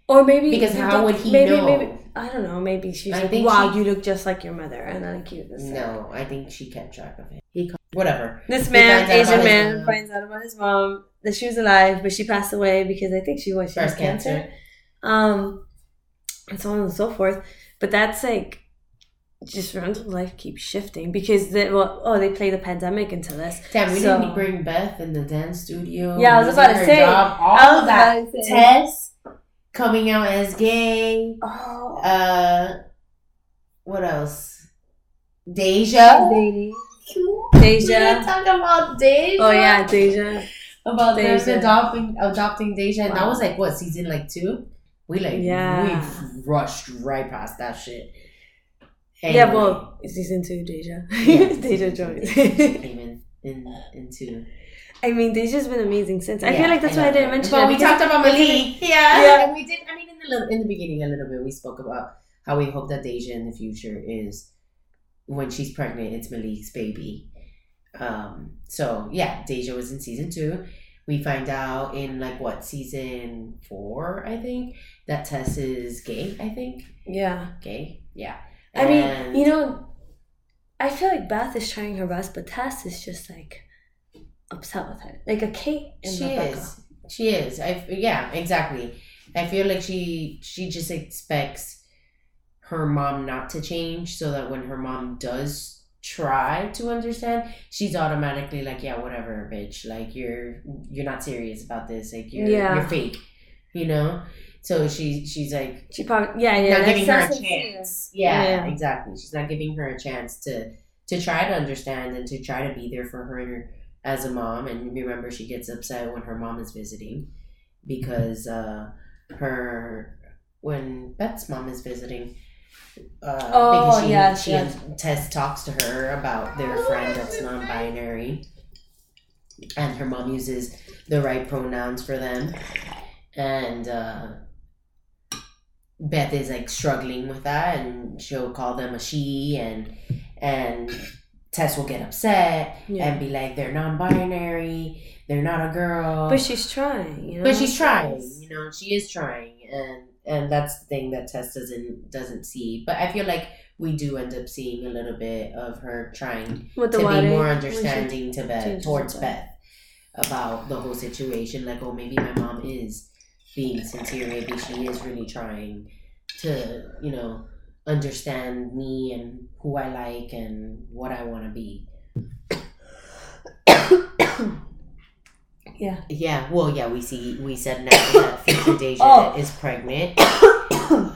Or maybe Because how would he maybe, know? Maybe I don't know. Maybe she's I like, think "Wow, she- you look just like your mother," and I keep this. no, I think she kept track of him. He ca- whatever. This man, Asian man, finds out about his mom that she was alive, but she passed away because I think she was she Breast cancer. cancer. Um, and so on and so forth. But that's like just random life keeps shifting because they well oh they play the pandemic into this. Damn, we So- didn't bring Beth in the dance studio. Yeah, I was about to say, Job, all of that. about to say. Tess coming out as gay. Oh, Uh, what else? Deja. Deja. Deja. didn't talk about Deja. Oh yeah, Deja. about Deja. adopting adopting Deja, and that was like what season like two. We like Yeah. we rushed right past that shit. Yeah, well, season two, Deja. yeah, Deja joined. came in in into. I mean, Deja's been amazing since. I Yeah, feel like that's why I didn't mention But we talked about Malik. Yeah, Yeah. And we did. I mean, in the in the beginning, a little bit, we spoke about how we hope that Deja in the future is when she's pregnant, it's Malik's baby. Um. So yeah, Deja was in season two. We find out in like what season four, I think, that Tess is gay. I think Yeah. gay. Yeah. I mean, you know, I feel like Beth is trying her best, but Tess is just like upset with her. Like a Kate and she Rebecca. is she is i yeah exactly i feel like she she just expects her mom not to change so that when her mom does try to understand she's automatically like yeah whatever bitch like you're you're not serious about this like you're Yeah. you're fake you know so she she's like She probably yeah yeah. not giving her a chance yeah, Yeah. exactly she's not giving her a chance to to try to understand and to try to be there for her as a mom and remember she gets upset when her mom is visiting because uh her when Beth's mom is visiting uh Oh, because she, yes, she yes. Tess talks to her about their friend that's non-binary and her mom uses the right pronouns for them, and uh, Beth is like struggling with that, and she'll call them a she, and and Tess will get upset Yeah. and be like, they're non-binary, they're not a girl, but she's trying, you know. but she's trying you know she is trying and and that's the thing that tess doesn't doesn't see. But i feel like we do end up seeing a little bit of her trying to water, be more understanding to beth towards beth about the whole situation. Like oh maybe my mom is being sincere. Maybe she is really trying to you know understand me and who i like and what i want to be Yeah. Yeah, well, yeah, we see we said now that future Deja Oh. is pregnant.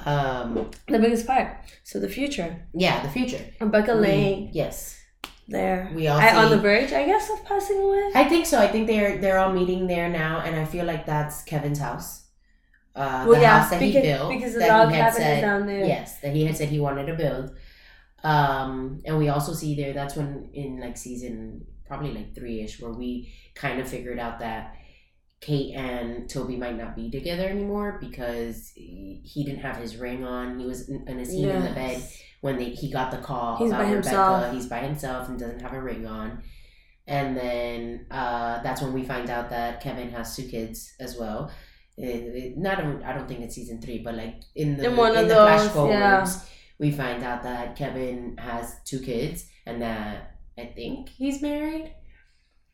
Um, The biggest part. So the future. yeah, the future. Rebecca Lane yes, there. we all I, on the verge, I guess, of passing away. I think so. I think they're they're all meeting there now, and I feel like that's Kevin's house. Uh, well, the yeah, house that because, he built. because the that dog cabin is down there. Yes, that he had said he wanted to build. Um, and we also see there. That's when in like season probably like three ish, where we kind of figured out that Kate and Toby might not be together anymore because he didn't have his ring on. He was in in a scene in the bed when they he got the call He's about by Rebecca. himself. He's by himself and doesn't have a ring on. And then uh, that's when we find out that Kevin has two kids as well. It, it- not in- I don't think it's season three, but like in the In one of the those, flash forwards, yeah. We find out that Kevin has two kids and that I think he's married.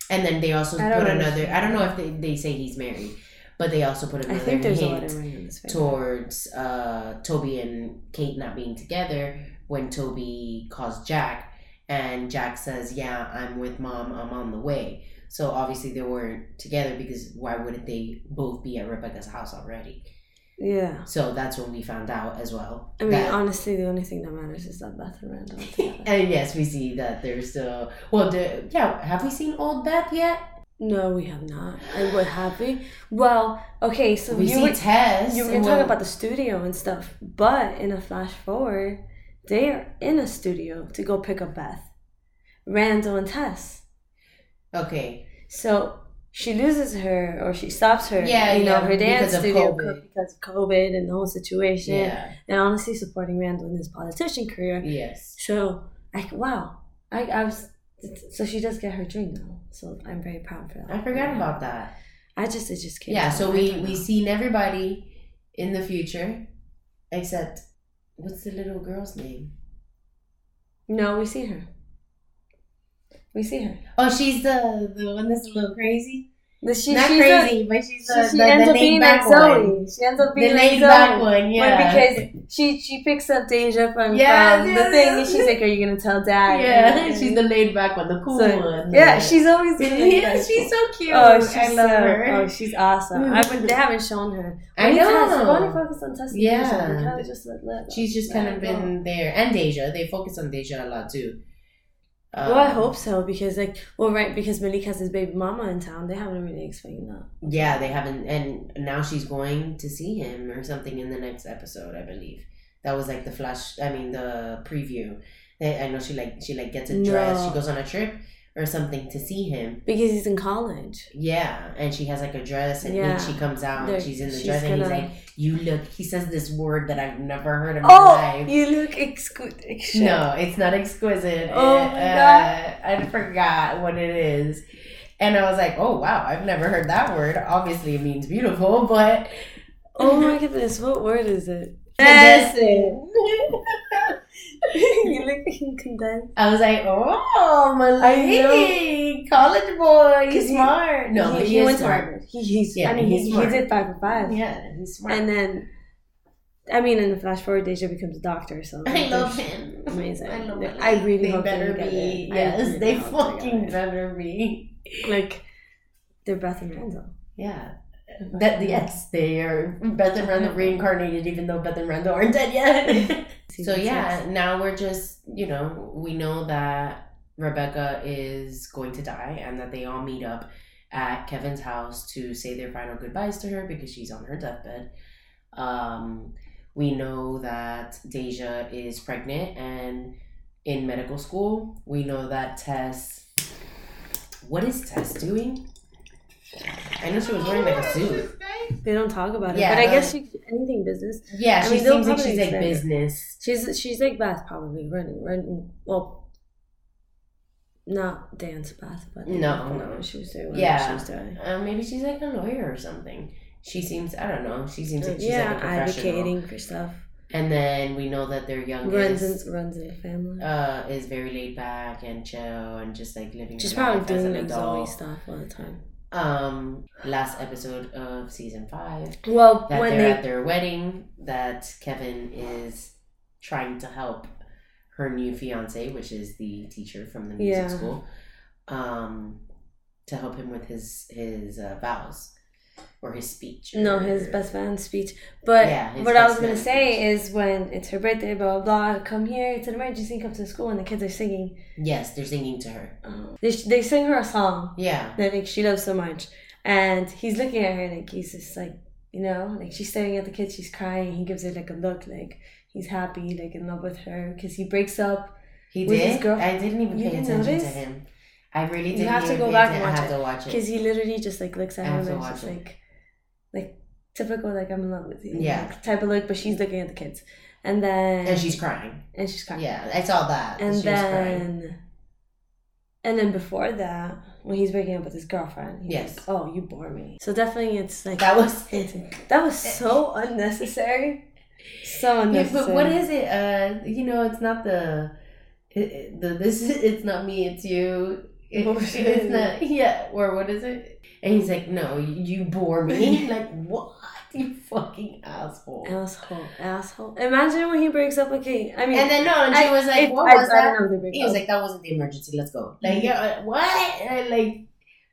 And then they also put know. another. I don't know if they, they say he's married, but they also put another think there's a hint wedding ring in towards uh, Toby and Kate not being together when Toby calls Jack and Jack says, "Yeah, I'm with mom. I'm on the way." So obviously they weren't together because why wouldn't they both be at Rebecca's house already? Yeah. So that's when we found out as well. I mean, honestly, the only thing that matters is that Beth and Randall and yes, we see that there's still well, the, yeah. Have we seen old Beth yet? no, we have not. And what have we? Well, okay, so we you see were, Tess. you were talking about the studio and stuff, but in a flash forward, they are in a studio to go pick up Beth, Randall, and Tess. okay. So she loses her, or she stops her. Yeah, you know, yeah, her dance because of studio COVID. because of COVID and the whole situation, Yeah. and honestly supporting Randall in his politician career. Yes. So, like, wow, I, I was. So she does get her dream though So I'm very proud for that. I forgot about that. I just it just came. yeah so we we seen everybody in the future except what's the little girl's name No, we see her. We see her. oh she's the the one that's a little crazy The, she, not she's crazy but she's A, the, she, she the, ends the up being laid like back Zoe. one She ends up the being like laid Zoe. back one yeah When because she she picks up Deja from, Yes, from um, the yes, thing yes. and she's like, "Are you gonna tell Dad?" yeah And- she's the laid back one the cool So, one yeah. She's always like yeah she's so cute Oh, she's I love so, her Oh, she's awesome. I would, they haven't shown her. I know. Tess, only focus on Tess. and Yeah. Kind of just let, let she's just kind of been there and Deja they focus on Deja a lot too Well, I Um, hope so because like, well, right, because Malik has his baby mama in town. They haven't really explained that. Yeah, they haven't, and now she's going to see him or something in the next episode, I believe. That was like the flash. I mean, the preview. I know she like she like gets a dress. No. She goes on a trip or something to see him. Because he's in college. Yeah, and she has like a dress, and Yeah. she comes out, There- and she's in the she's dress, and he's like, "You look." He says this word that I've never heard in my Oh, life. you look exquisite. No, it's not exquisite. Oh It, my uh, I forgot what it is. And I was like, oh wow, I've never heard that word. Obviously, it means beautiful, but Oh my goodness, what word is it? Condensing. you look condensed. I was like, oh, my I Malik, college boy, he's he- smart. No, he, but he he, is went to smart. Harvard. He, he's, Yeah, I mean, he's he, he did five for five. Yeah, he's smart. And then, I mean, in the flash forward, Deja becomes a doctor. So I love him. Amazing. I love him. I really they hope they better get be. Yes, they fucking better be. Like, they're Beth and Randall. Yeah. That yes, they are Beth and Randall reincarnated, even though Beth and Randall aren't dead yet. so yeah, six. now we're just you know we know that Rebecca is going to die, and that they all meet up at Kevin's house to say their final goodbyes to her because she's on her deathbed. Um, we know that Deja is pregnant and in medical school. We know that Tess What is Tess doing? I know she was wearing like a suit. They don't talk about it, Yeah, but I guess she anything business. Yeah, I she mean, seems like she's like business. She's she's like Beth probably running running well. Not dance Beth, but No, no. she was doing. Yeah. she was doing. Uh, maybe she's like a lawyer or something. She seems I don't know. She seems like she's yeah, like a professional. advocating for stuff. And then we know that their Runs youngest in runs in the family. uh, is very laid back and chill and just like living. She's probably life as doing an like Zoe adult. stuff all the time. Um, last episode of season five. Well, that when they're they at their wedding that Kevin is trying to help her new fiance, which is the teacher from the music Yeah. school, um, to help him with his his uh, vows or his speech. no his best man speech, but Yeah, what I was gonna say speech. is when it's her birthday, blah blah blah. Come here, it's an emergency. Come to school, and the kids are singing. Yes, they're singing to her. Um, they they sing her a song Yeah, that like she loves so much, and he's looking at her like he's just like you know like she's staring at the kids, she's crying. He gives her like a look like he's happy, like in love with her because he breaks up. he With his did. girl- I didn't even You pay didn't attention notice? to him. I really You didn't. have to go back and atten- I watch have it. to watch it. Because he literally just like looks at him and watch it's just it. like, like typical like I'm in love with you. Yeah. like, type of look, but she's looking at the kids, and then And she's crying. and she's crying. Yeah, I saw that. and she was crying. then and then before that, when he's breaking up with his girlfriend, he's Yes. like, "Oh, you bore me." So definitely, it's like That was that was so unnecessary. So Yeah, unnecessary. but what is it? Uh, you know, it's not the, it, it- the this. It's not me. It's you. It- it's not. Yeah. Or what is it? And he's like, "No, you bore me." like what? You fucking asshole. asshole? Asshole! Imagine when he breaks up with Kate. I mean, And then no, and she I- was like, "What I- was I that?" don't know if they He was like, "That wasn't the emergency. Let's go." Like, yeah, uh, what? And like,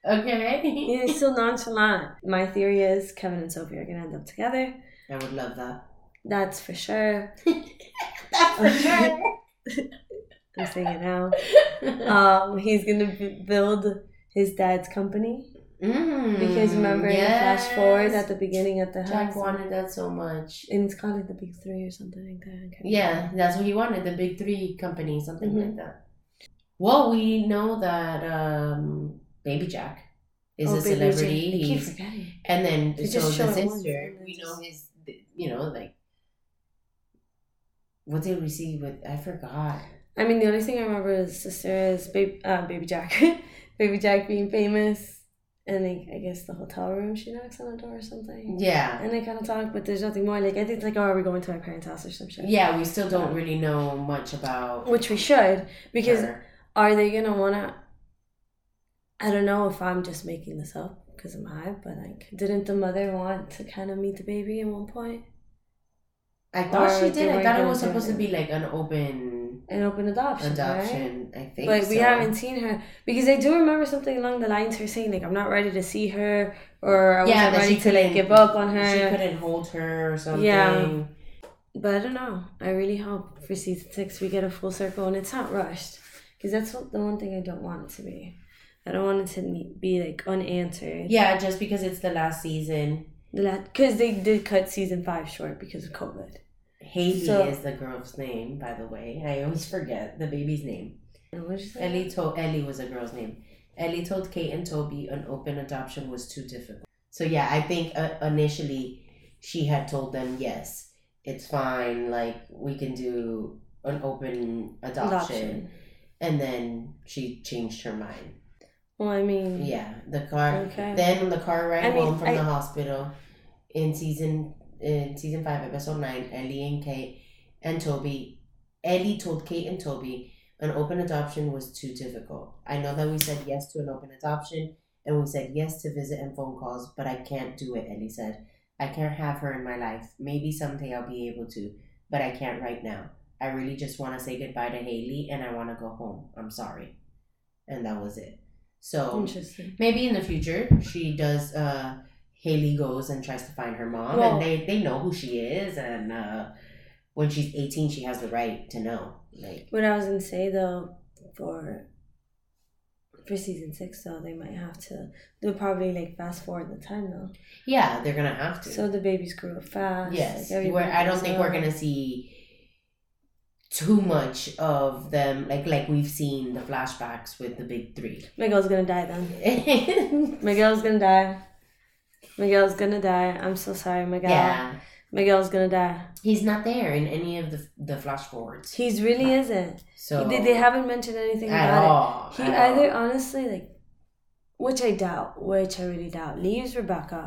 okay. He's still nonchalant. My theory is Kevin and Sophie are gonna end up together. I would love that. That's for sure. That's for sure. I'm saying it now. Um, he's gonna b- build his dad's company Mm, because remember in flash forward at the beginning at the Jack house, wanted that so much. and it's called like the Big Three or something like that. I Yeah, that's what he wanted, the big three company, something Mhm. like that. Well, we know that um, Baby Jack is Oh, a Baby celebrity. Jane. They keep forgetting. and then They so just show the it once, sister, we know his, you know, like what did we see with? I forgot. I mean, the only thing I remember is sister is baby, uh, baby Jack, baby Jack being famous, and like, I guess the hotel room she knocks on the door or something. Yeah, And they kind of talk, but there's nothing more. Like I think it's like, oh, are we going to my parents' house or some shit? yeah. We still don't really know much about Which we should, because her. are they gonna wanna? I don't know if I'm just making this up because I'm high, but like, didn't the mother want to kind of meet the baby at one point? I thought or she did. I thought it was supposed to be like an open An open adoption, right? I think, But we haven't seen her because I do remember something along the lines her saying like I'm not ready to see her or I Yeah, wasn't ready to like give up on her. She couldn't hold her or something. Yeah. But I don't know. I really hope for season six we get a full circle and it's not rushed because that's what, the one thing I don't want it to be. I don't want it to be like unanswered. Yeah, just because it's the last season. The last Because they did cut season five short because of COVID. Hailey So- is the girl's name, by the way. I always forget the baby's name. And what did you? Ellie told Ellie was a girl's name. Ellie told Kate and Toby an open adoption was too difficult. So yeah, I think uh, initially she had told them yes, it's fine. Like we can do an open adoption, Adoption. and then she changed her mind. Well, I mean, Yeah, the car. Okay. Then the car ride I mean, home from I- the hospital in season in season five, episode nine, Ellie and Kate and Toby. Ellie told Kate and Toby an open adoption was too difficult. I know that we said yes to an open adoption and we said yes to visit and phone calls, but I can't do it, Ellie said. I can't have her in my life. Maybe someday I'll be able to, but I can't right now. I really just want to say goodbye to Hailey and I want to go home. I'm sorry. And that was it. So interesting. maybe in the future she does uh hailey goes and tries to find her mom Well- and they they know who she is and uh when she's 18 she has the right to know like What I was gonna say though, for for season six though, they might have to. They'll probably like fast forward the time though. yeah they're gonna have to So the babies grew up fast. yes like, we're, i don't think we're gonna see too much of them like like we've seen the flashbacks with the big three. Miguel's gonna die then. Miguel's gonna die. Miguel's gonna die. I'm so sorry, Miguel. yeah. Miguel's gonna die. He's not there in any of the the flash forwards. He's really isn't. So They, they haven't mentioned anything at about all. it. He either all. honestly like, which I doubt, which I really doubt, leaves Rebecca,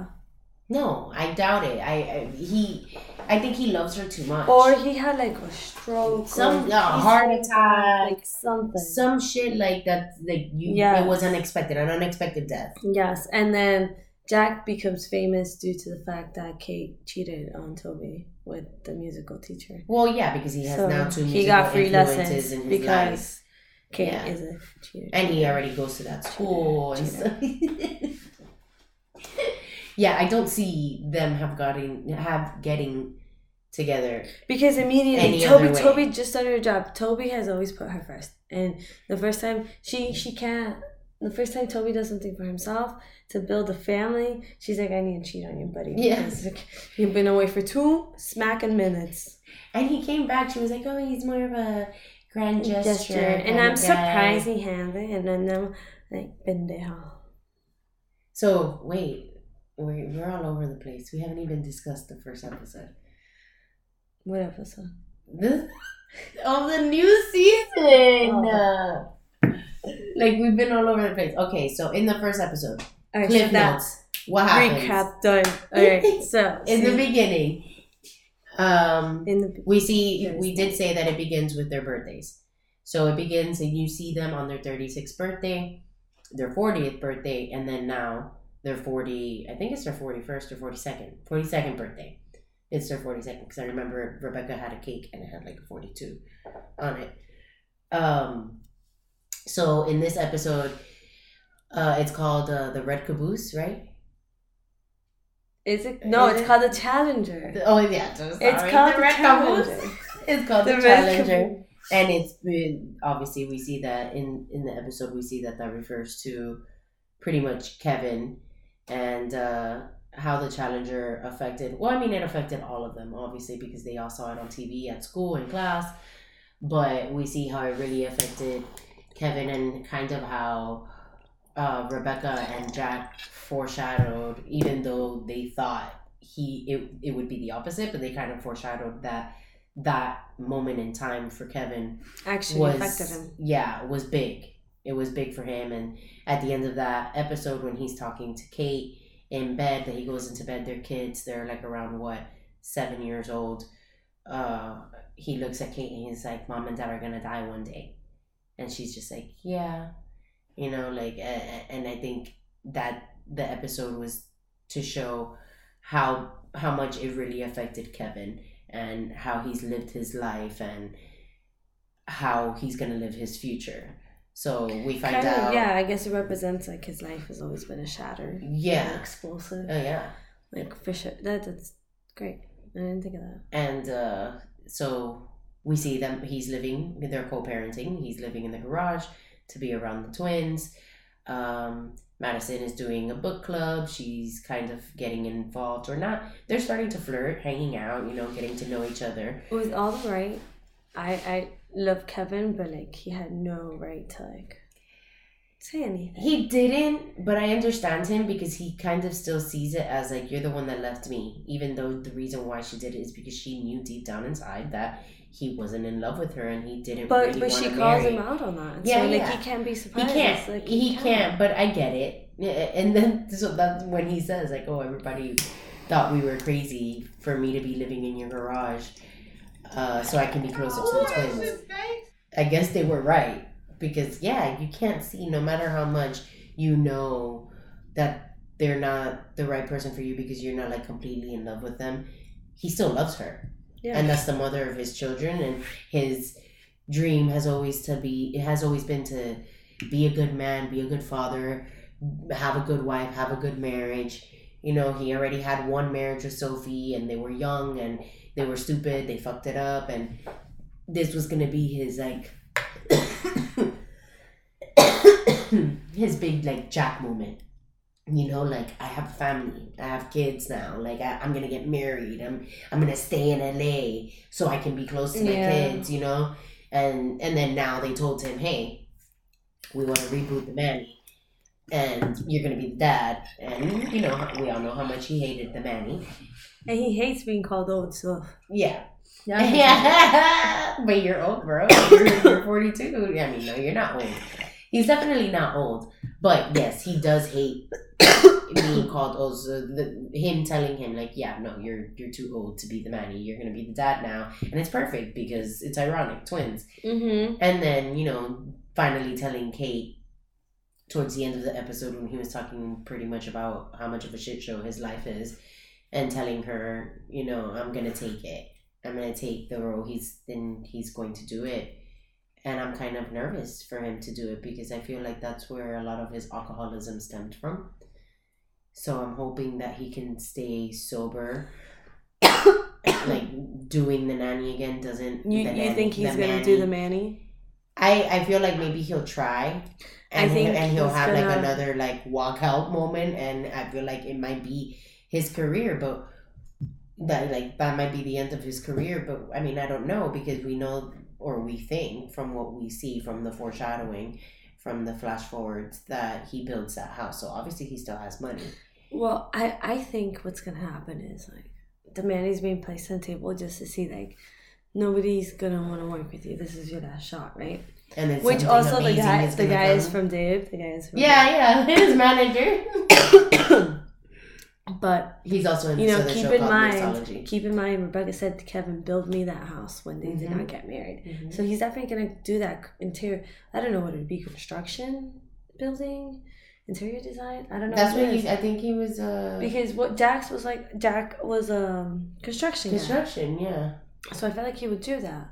No, I doubt it. I, I he I think he loves her too much. or he had like a stroke, Some- a heart attack. like something. some shit like that like you Yes. it was unexpected, an unexpected death. Yes, and then Jack becomes famous due to the fact that Kate cheated on Toby with the musical teacher. Well, yeah, because he has So now two he got free lessons in his because life. Kate Yeah. is a cheater. and he already goes to that school and Cheater. yeah, I don't see them have gotten have getting together. Because immediately Toby. Toby just started her job. Toby has always put her first. And the first time she she can't the first time Toby does something for himself to build a family, she's like, I need to cheat on you, buddy. Yeah. Because, like, you've been away for two smacking minutes. And he came back. She was like, "Oh, he's more of a grand gesture." Gesture. And I'm guy." surprised he has it. And then I'm like, pendejo. So wait, we're we're all over the place. We haven't even discussed the first episode. What episode? This of the new season. Oh. Like we've been all over the place. Okay, so in the first episode, right, cliff so notes. What happens recap done. Alright, so in the beginning? Um, in the we see we did say that it begins with their birthdays. So it begins and you see them on their 36th birthday, their 40th birthday, and then now their 40, I think it's their 41st or 42nd, 42nd birthday. It's their 42nd because I remember Rebecca had a cake and it had like a 42 on it. Um, so in this episode, uh, it's called uh, the Red Caboose, right? Is it no, Is it's it? called the Challenger. Oh yeah, so It's called the, Red Challenger. Caboose. It's called the, Red Challenger. And it's been obviously we see that in in the episode we see that that refers to pretty much kevin and uh how the challenger affected well i mean it affected all of them obviously because they all saw it on tv at school in class but we see how it really affected kevin and kind of how uh, rebecca and jack foreshadowed even though they thought he it, it would be the opposite but they kind of foreshadowed that that moment in time for Kevin Actually was affected him. yeah was big. It was big for him, and at the end of that episode, when he's talking to Kate in bed, that he goes into bed, their kids, they're like around what seven years old. Uh, he looks at Kate and he's like, "Mom and Dad are gonna die one day," and she's just like, "Yeah," you know, like, a- and I think that the episode was to show how how much it really affected Kevin and how he's lived his life and how he's gonna live his future. So we find Kind out. of, yeah, I guess it represents like his life has always been a shatter. Yeah. Explosive. Oh yeah. Like for sure. That, that's great. I didn't think of that. And uh, so we see them. He's living. They're co-parenting. He's living in the garage to be around the twins. Um, Madison is doing a book club. She's kind of getting involved or not. They're starting to flirt, hanging out. You know, getting to know each other. With all the right, I I love Kevin, but like he had no right to like say anything. He didn't, but I understand him because he kind of still sees it as like you're the one that left me, even though the reason why she did it is because she knew deep down inside that he wasn't in love with her and he didn't. But really but she calls marry. him out on that. Yeah, so like yeah. he can't be surprised. He surprised. can't. Like, he can't. But I get it. Yeah, And then so that's when he says like, "Oh, everybody thought we were crazy for me to be living in your garage, uh, so I can be closer to the twins." I guess they were right because yeah, you can't see no matter how much you know that they're not the right person for you because you're not like completely in love with them. He still loves her Yeah. and that's the mother of his children and his dream has always to be it has always been to be a good man be a good father have a good wife have a good marriage you know he already had one marriage with sophie and they were young and they were stupid they fucked it up and this was gonna be his like his big like jack moment you know, like I have a family, I have kids now. Like I, I'm gonna get married. I'm I'm gonna stay in LA so I can be close to my Yeah. kids. You know, and and then now they told him, hey, we want to reboot the Manny, and you're gonna be the dad. And you know, we all know how much he hated the Manny. And he hates being called old, so Yeah, yeah. yeah. but you're old, bro. You're, you're 42. I mean, no, you're not old. He's definitely not old. But yes, he does hate being called old. So the, him telling him like, yeah, no, you're you're too old to be the Manny. You're gonna be the dad now, and it's perfect because it's ironic, twins. Mm-hmm. And then you know, finally telling Kate towards the end of the episode when he was talking pretty much about how much of a shit show his life is, and telling her, you know, I'm gonna take it. I'm gonna take the role. He's then he's going to do it, and I'm kind of nervous for him to do it because I feel like that's where a lot of his alcoholism stemmed from. So I'm hoping that he can stay sober. like doing the nanny again doesn't. You, you nanny- think he's gonna do the nanny- Manny? I, I feel like maybe he'll try. And, I think and he'll have like gonna- another like walkout moment and I feel like it might be his career, but that like that might be the end of his career. But I mean I don't know because we know or we think from what we see from the foreshadowing from the flash forwards that he builds that house. So obviously he still has money. Well, I, I think what's gonna happen is like the man is being placed on the table just to see like nobody's gonna want to work with you. This is your last shot, right? And then Which also the guy the guy is from Dave. The guy is from Yeah, yeah, his manager. But He's also in you know, keep in mind, Mixology. keep in mind, Rebecca said to Kevin, "Build me that house when they did Mhm. not get married." Mhm. So he's definitely gonna do that interior. I don't know what it would be, construction, building, interior design. I don't know. That's what what he. I think he was. Uh, because what dax was like, Jack was um construction guy. construction. Yeah. So I felt like he would do that.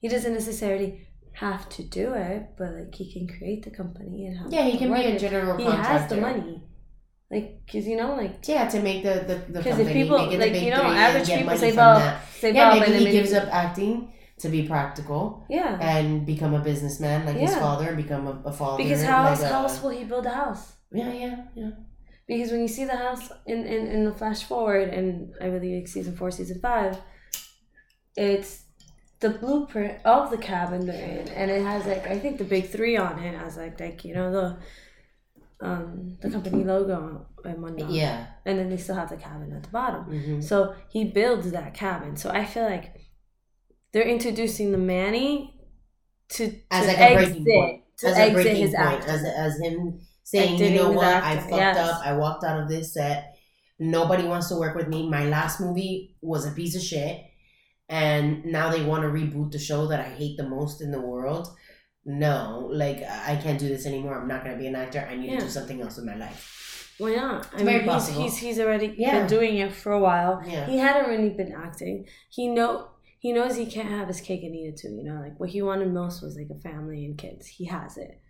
He doesn't necessarily have to do it, but like he can create the company and have. Yeah, he can be a general He contractor. has the money, like because you know, like Yeah, to make the the, the because if people make it the like you know, average people save up, that. save Yeah, up, maybe and then he gives up acting to be practical Yeah, and become a businessman like his father, and become a, a father. because how like else, a- how else will he build a house? Yeah, yeah, yeah. Because when you see the house in, in, in the flash forward, and I believe it's season four, season five, it's the blueprint of the cabin they're in, and it has like I think the big three on it as like like you know the um the company logo and whatnot. Yeah. and then they still have the cabin at the bottom. hmm So he builds that cabin. So I feel like they're introducing the Manny to, to As like a breaking point. to As a breaking his point, as as him saying, you know what, I fucked yes. up. I walked out of this set. Nobody wants to work with me. My last movie was a piece of shit, and now they want to reboot the show that I hate the most in the world. No, like I can't do this anymore. I'm not gonna be an actor. I need Yeah. to do something else with my life. Why not? I It's very mean, he's, possible. he's he's already Yeah. been doing it for a while. Yeah. He hadn't really been acting. He know he knows he can't have his cake and eat it too. You know, like what he wanted most was like a family and kids. He has it.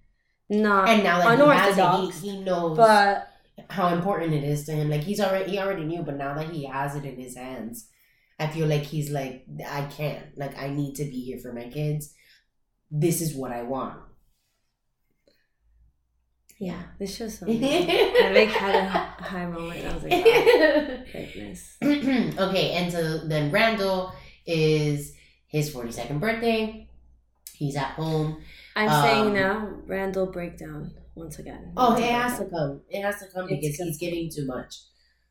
Not And now that he has it, he, he knows but how important it is to him. Like he's already he already knew, but now that he has it in his hands, I feel like he's like I can't. Like I need to be here for my kids. This is what I want. yeah, this show's so. I like had a high moment. I was like, wow, goodness. okay, and so then Randall is his forty second birthday. He's at home. I'm Um, saying now, Randall breakdown once again. Oh, Once it again. has to come. It has to come It's because he's giving too much.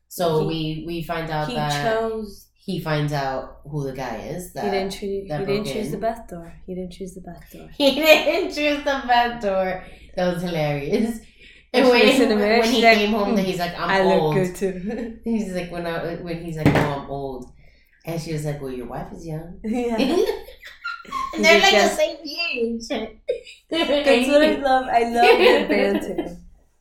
So we we find out He that chose. He finds out who the guy is. That He didn't choose. that He didn't choose the best door. He didn't choose the best door. He didn't choose the back door. That was hilarious. And And she was in the when, when he like, came home, "Mm, he's like, I'm I old. look good too. He's like, when I when he's like, oh, I'm old, and she was like, well, your wife is young. yeah. and they're like Yeah. the same age. That's what I love. I love their banter.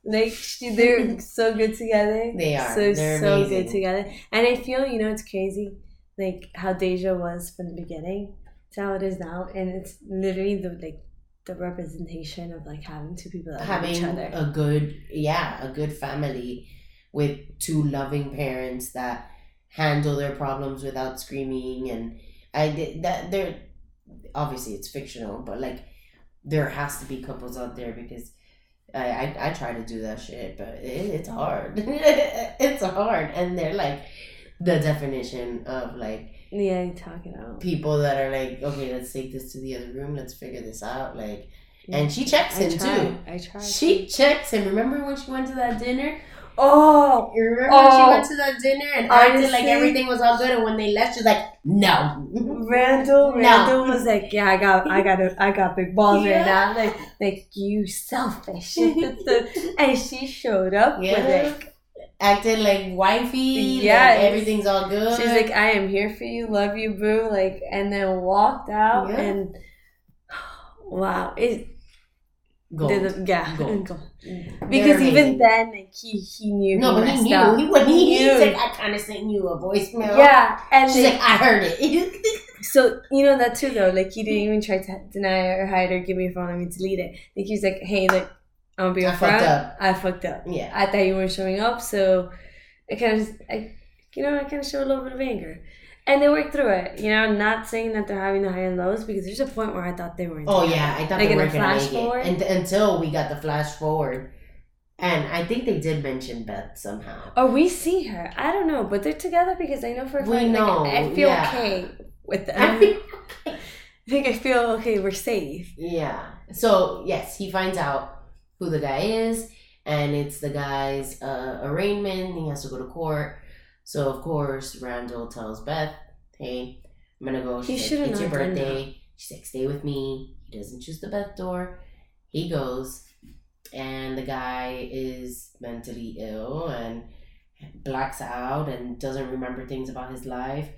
Like she, they're so good together. They are. so They're so amazing. good together. And I feel you know it's crazy, like how Deja was from the beginning to how it is now, and it's literally the like the representation of like having two people that love Having each other. a good, yeah, a good family with two loving parents that handle their problems without screaming, and I did that. They're obviously it's fictional, but like there has to be couples out there because I, I, I try to do that shit, but it, it's hard. it's hard. And they're like the definition of like Yeah, you talk it out. people that are like, okay, let's take this to the other room, let's figure this out. Like, and she checks I him try. too. I try. She checks him. Remember when she went to that dinner? Oh, You remember when she Oh. went to that dinner and acted like everything was all good, and when they left, she's like, no. Randall, No. Randall was like, "Yeah, I got, I got, a, I got big balls Yeah. right now." Like, like you selfish. and she showed up Yeah. with like, Acting like wifey, yeah, like everything's all good. she's like, "I am here for you, love you, boo." Like, and then walked out, Yeah. and wow, it Gold. did the, yeah, Gold. gold. They're because even amazing. then, like he he knew No, he but he knew. up. He, when he, knew. he's like, I kind of sent you a voicemail. yeah, and She's they- like, I heard it. So you know that too though. Like he didn't even try to deny or hide or give me your phone. I mean delete it. Like he was like, "Hey, look, I'm gonna be I upfront. fucked up. I fucked up. yeah. I thought you weren't showing up, so I kind of, I, you know, I kind of show a little bit of anger." And they work through it. You know, not saying that they're having the high and lows because there's a point where I thought they were. Oh yeah, I thought Like they were gonna flash make forward? it and, until we got the flash forward, and I think they did mention Beth somehow. Or we see her. I don't know, but they're together because I know for a We fact. know, Like, I feel yeah. okay with them. I feel- I think I feel okay. We're safe. Yeah. So yes, he finds out who the guy is, and it's the guy's uh, arraignment. He has to go to court. So of course, Randall tells Beth, "Hey, I'm gonna go." He She's should've like, "It's your birthday." She's like, "Stay with me." He doesn't choose the Beth door. He goes, and the guy is mentally ill and blacks out and doesn't remember things about his life.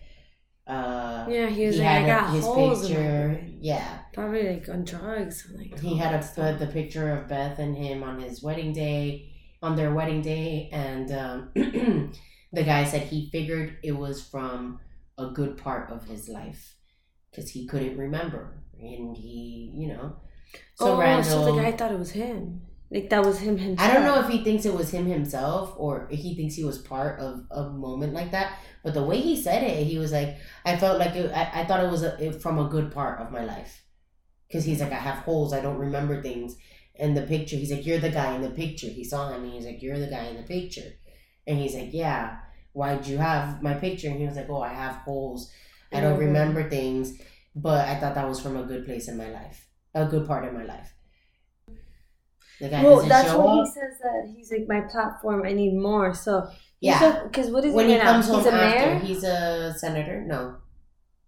Uh, Yeah, he was he like, had a- got his holes in my picture. Yeah, Probably like on drugs. Like, he had a, the, the picture of Beth and him on his wedding day, on their wedding day, and um, the guy said he figured it was from a good part of his life because he couldn't remember, and he, you know, so oh, Randall. so the guy thought it was him. Like that was him himself. I don't know if he thinks it was him himself or he thinks he was part of a moment like that. But the way he said it, he was like, I felt like it, I, I thought it was a, it, from a good part of my life. Because he's like, I have holes, I don't remember things. And the picture, he's like, You're the guy in the picture. He saw him and he's like, You're the guy in the picture. And he's like, Yeah, why'd you have my picture? And he was like, Oh, I have holes. I don't Mhm. remember things. But I thought that was from a good place in my life, a good part of my life. The guy Well, that's up. he says that he's like my platform. I need more. So Yeah. because what is when he he now? comes home He's a after, mayor. he's a senator. No,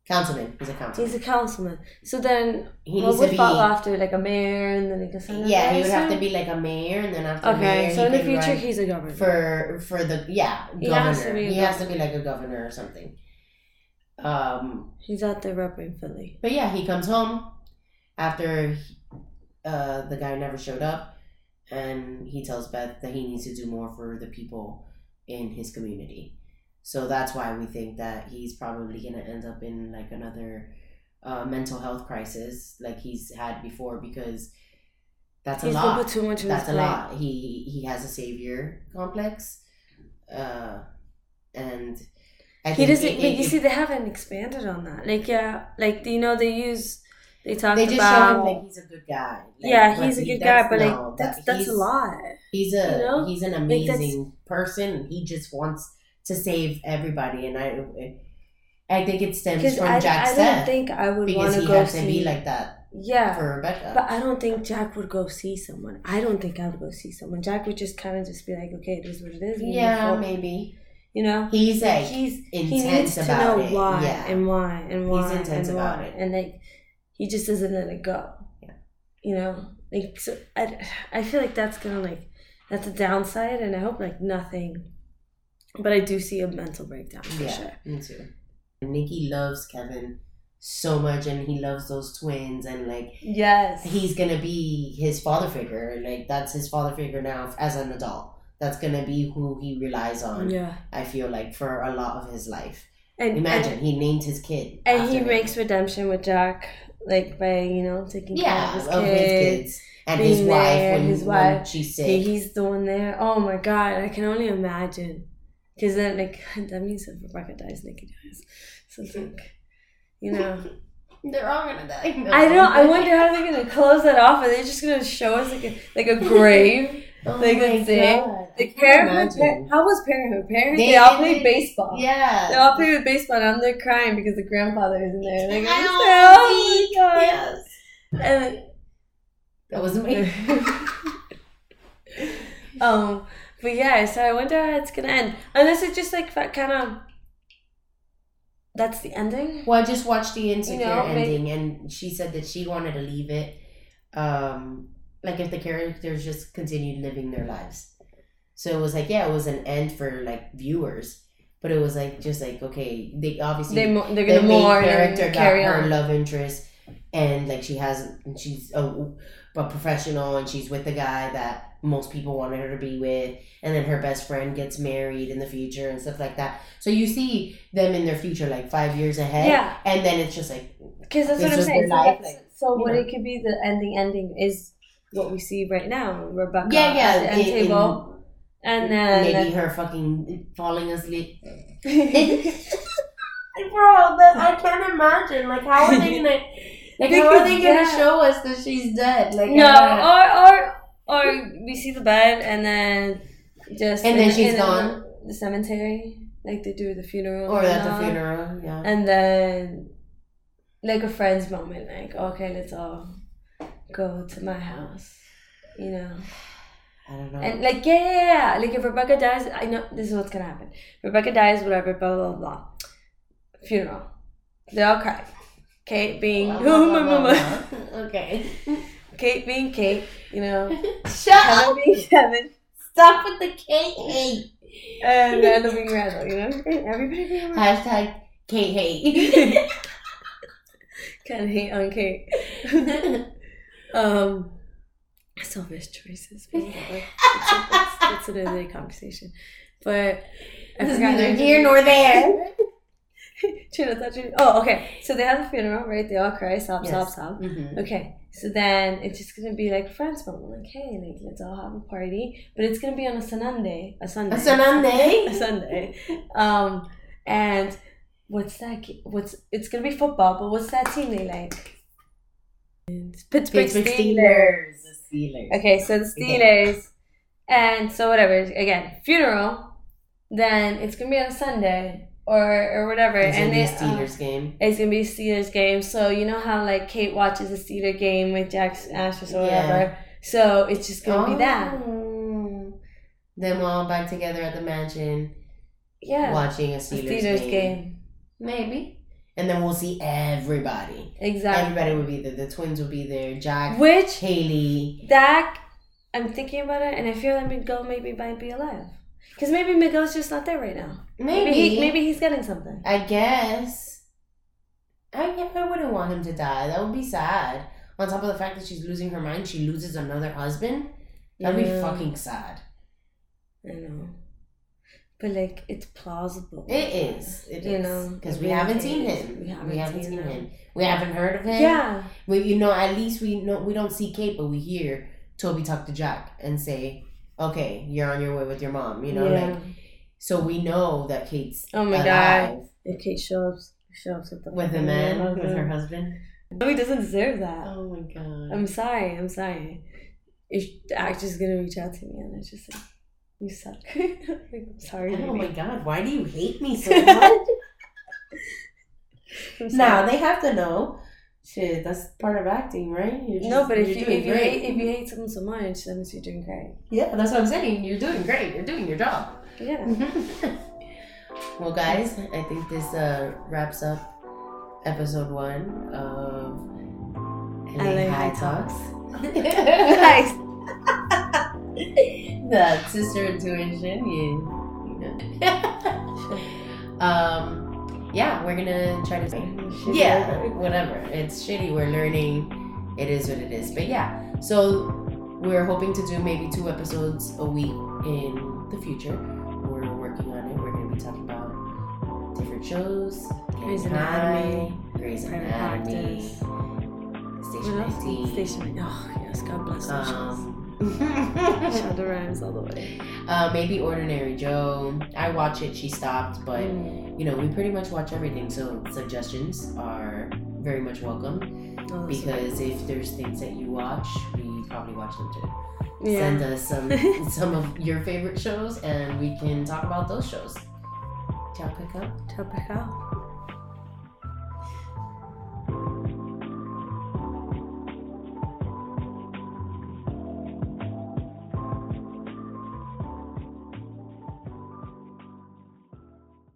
councilman. He's a councilman. He's a councilman. So then, he what would follow after like a mayor and then like a senator? Yeah, he would have to be like a mayor, and then after Okay, mayor, so in the future, he's a governor. for for the yeah He has to be he has to be like a governor or something. Um, he's out there repping Philly. but yeah, he comes home after uh, the guy never showed up, and he tells Beth that he needs to do more for the people in his community. So that's why we think that he's probably gonna end up in like another uh, mental health crisis like he's had before because that's He's a lot. too much That's a plate. lot. He he has a savior complex, uh, and I He think doesn't. it- it- you see, they haven't expanded on that. Like, yeah, like you know, they use. They talked they just about. show him like he's a good guy. Like, yeah, he's a he- good guy, that's- but like no, that's that- that's a lot. He's a you know? he's an Like, amazing person. He just wants to save everybody, and I I think it stems from I, Jack's I don't death think I would want to he go see. to be like that yeah, for Rebecca. but I don't think Jack would go see someone. I don't think I would go see someone. Jack would just kind of just be like, okay, this is what it is. we yeah, maybe You know, he's like he's he intense needs to know it. why yeah, and why and why he's intense and about why, it. and like he just doesn't let it go. Yeah. You know, like so I, I feel like that's gonna like that's a downside, and I hope like nothing. But I do see a mental breakdown for yeah, sure. me too. Nicky loves Kevin so much, and he loves those twins, and like Yes, he's gonna be his father figure. Like that's his father figure now as an adult. That's gonna be who he relies on. yeah, I feel like for a lot of his life. and Imagine and, he named his kid. and he him. makes redemption with Jack, like by you know taking yeah care of his of kids. his kids and his wife when, his when wife. she's He- sick. he's the one there. Oh my god, I can only imagine. Because then, like, that means if Rebecca dies, Nicky dies. So it's like, you know, They're all gonna die. No. I know. I wonder how they're gonna close that off. Are they just gonna show us like a like a grave? Oh Like a thing. I parenthood. How was parenthood? Parenthood. They, They- all played baseball. Yeah. They all played with baseball, and they're crying because the grandfather isn't there. They're I "Oh my god!" Yes. And That wasn't me. um, but yeah, so I wonder how it's gonna end. Unless it's just like that kind of. That's the ending. Well, I just watched the Insecure know, may- ending, and she said that she wanted to leave it, um, like if the characters just continued living their lives. So it was like, yeah, it was an end for like viewers, but it was like just like okay, they obviously They mo- they're gonna main mourn character got carry her on. love interest, and like she has, and she's a, a professional, and she's with the guy that most people wanted her to be with, and then her best friend gets married in the future and stuff like that. So you see them in their future, like five years ahead, Yeah. and then it's just like Because that's what I'm saying. So, life, like, so what know. it could be the ending ending is what we see right now. Rebecca Yeah, yeah, at the end in- in- table. and then maybe her fucking falling asleep. Bro, that I can't imagine. Like, how are they gonna? Like, how are they gonna yeah. show us that she's dead? Like, uh, or or or we see the bed and then just And then in- she's in gone. The cemetery, like they do the funeral, or at the funeral. Yeah. and then like a friend's moment, like okay, let's all go to my house, you know. I don't know. And like yeah, yeah, yeah, like if Rebecca dies, I know this is what's gonna happen. Rebecca dies, whatever, blah blah blah. blah. Funeral, they all cry. Kate being Blah, blah, blah, my blah, mama, blah. Okay. Kate being Kate, you know, Shut up. Being Kevin, Stop with the Kate hate. and Randall being Randall, you know, everybody being Hashtag Kate hate. kind of hate on Kate. um, selfish choices. but whatever. It's, it's, it's another conversation, but I This is forgot neither here nor there. That's Trina. Oh, okay. So they have the funeral, right? They all cry, sob, sob, Yes. sob. Mhm. Okay. So then it's just gonna be like a friends moment, like, hey, like let's all have a party, but it's gonna be on a Sunday, a Sunday, A Sunday? a Sunday. Um, and what's that? What's it's gonna be football, but what's that team they like? It's Pittsburgh, Pittsburgh Steelers. Steelers. Steelers. Okay, so the Steelers, and so whatever. Again, funeral. Then it's gonna be on a Sunday or or whatever, It's and gonna be a uh, game. it's gonna be a Steelers game. So you know how like Kate watches a Steeler game with Jack Ashes or Yeah. whatever. So it's just gonna be that. Oh. Them all back together at the mansion, Yeah. watching a A Steelers, Steelers game. game. Maybe. And then we'll see everybody. Exactly. Everybody will be there. The twins will be there. Jack, Which Hailey. Dak. I'm thinking about it, and I feel like Miguel maybe might be alive. Because maybe Miguel's just not there right now. Maybe. Maybe he, maybe he's getting something. I guess. I, I wouldn't want him to die. That would be sad. On top of the fact that she's losing her mind, she loses another husband. That'd be fucking sad. I know. But like it's plausible. It is. It You is. know, Because it we haven't seen him. We We haven't seen him. him. We haven't heard of him. Yeah. We, you know, at least we know we don't see Kate, but we hear Toby talk to Jack and say, "Okay, you're on your way with your mom." You know, yeah. like so we know that Kate's Oh my alive If Kate shows shows with the with a man, with her mm-hmm. husband. No, he doesn't deserve that. Oh my god. I'm sorry. I'm sorry. If the actor's gonna reach out to me and it's just like, you suck. I'm sorry. Oh my god, why do you hate me so much? Now they have to know. Shit, that's part of acting, right? You're no, but if you if you hate if you hate someone so much, that means you're doing great. yeah, that's what I'm saying. You're doing great. You're doing your job. Yeah. well, guys, I think this uh, wraps up episode one of LA, High Talks. nice. the sister intuition, you, you know. um, yeah, we're gonna try to. Yeah, whatever. It's shitty. We're learning. It is what it is. But yeah, so we're hoping to do maybe two episodes a week in the future. We're working on it. We're gonna be talking about different shows. Grey's Anatomy, Grey's Private Anatomy, Practice. Station What else? 19. Station. Oh yes, God bless those um, shows. Shonda Rhimes all the way. uh, maybe Ordinary Joe. I watch it. She stopped, but Mm. you know we pretty much watch everything. So suggestions are very much welcome. Oh, Because if there's things that you watch, we probably watch them too. yeah. Send us some some of your favorite shows, and we can talk about those shows. Ciao. Ciao, ciao.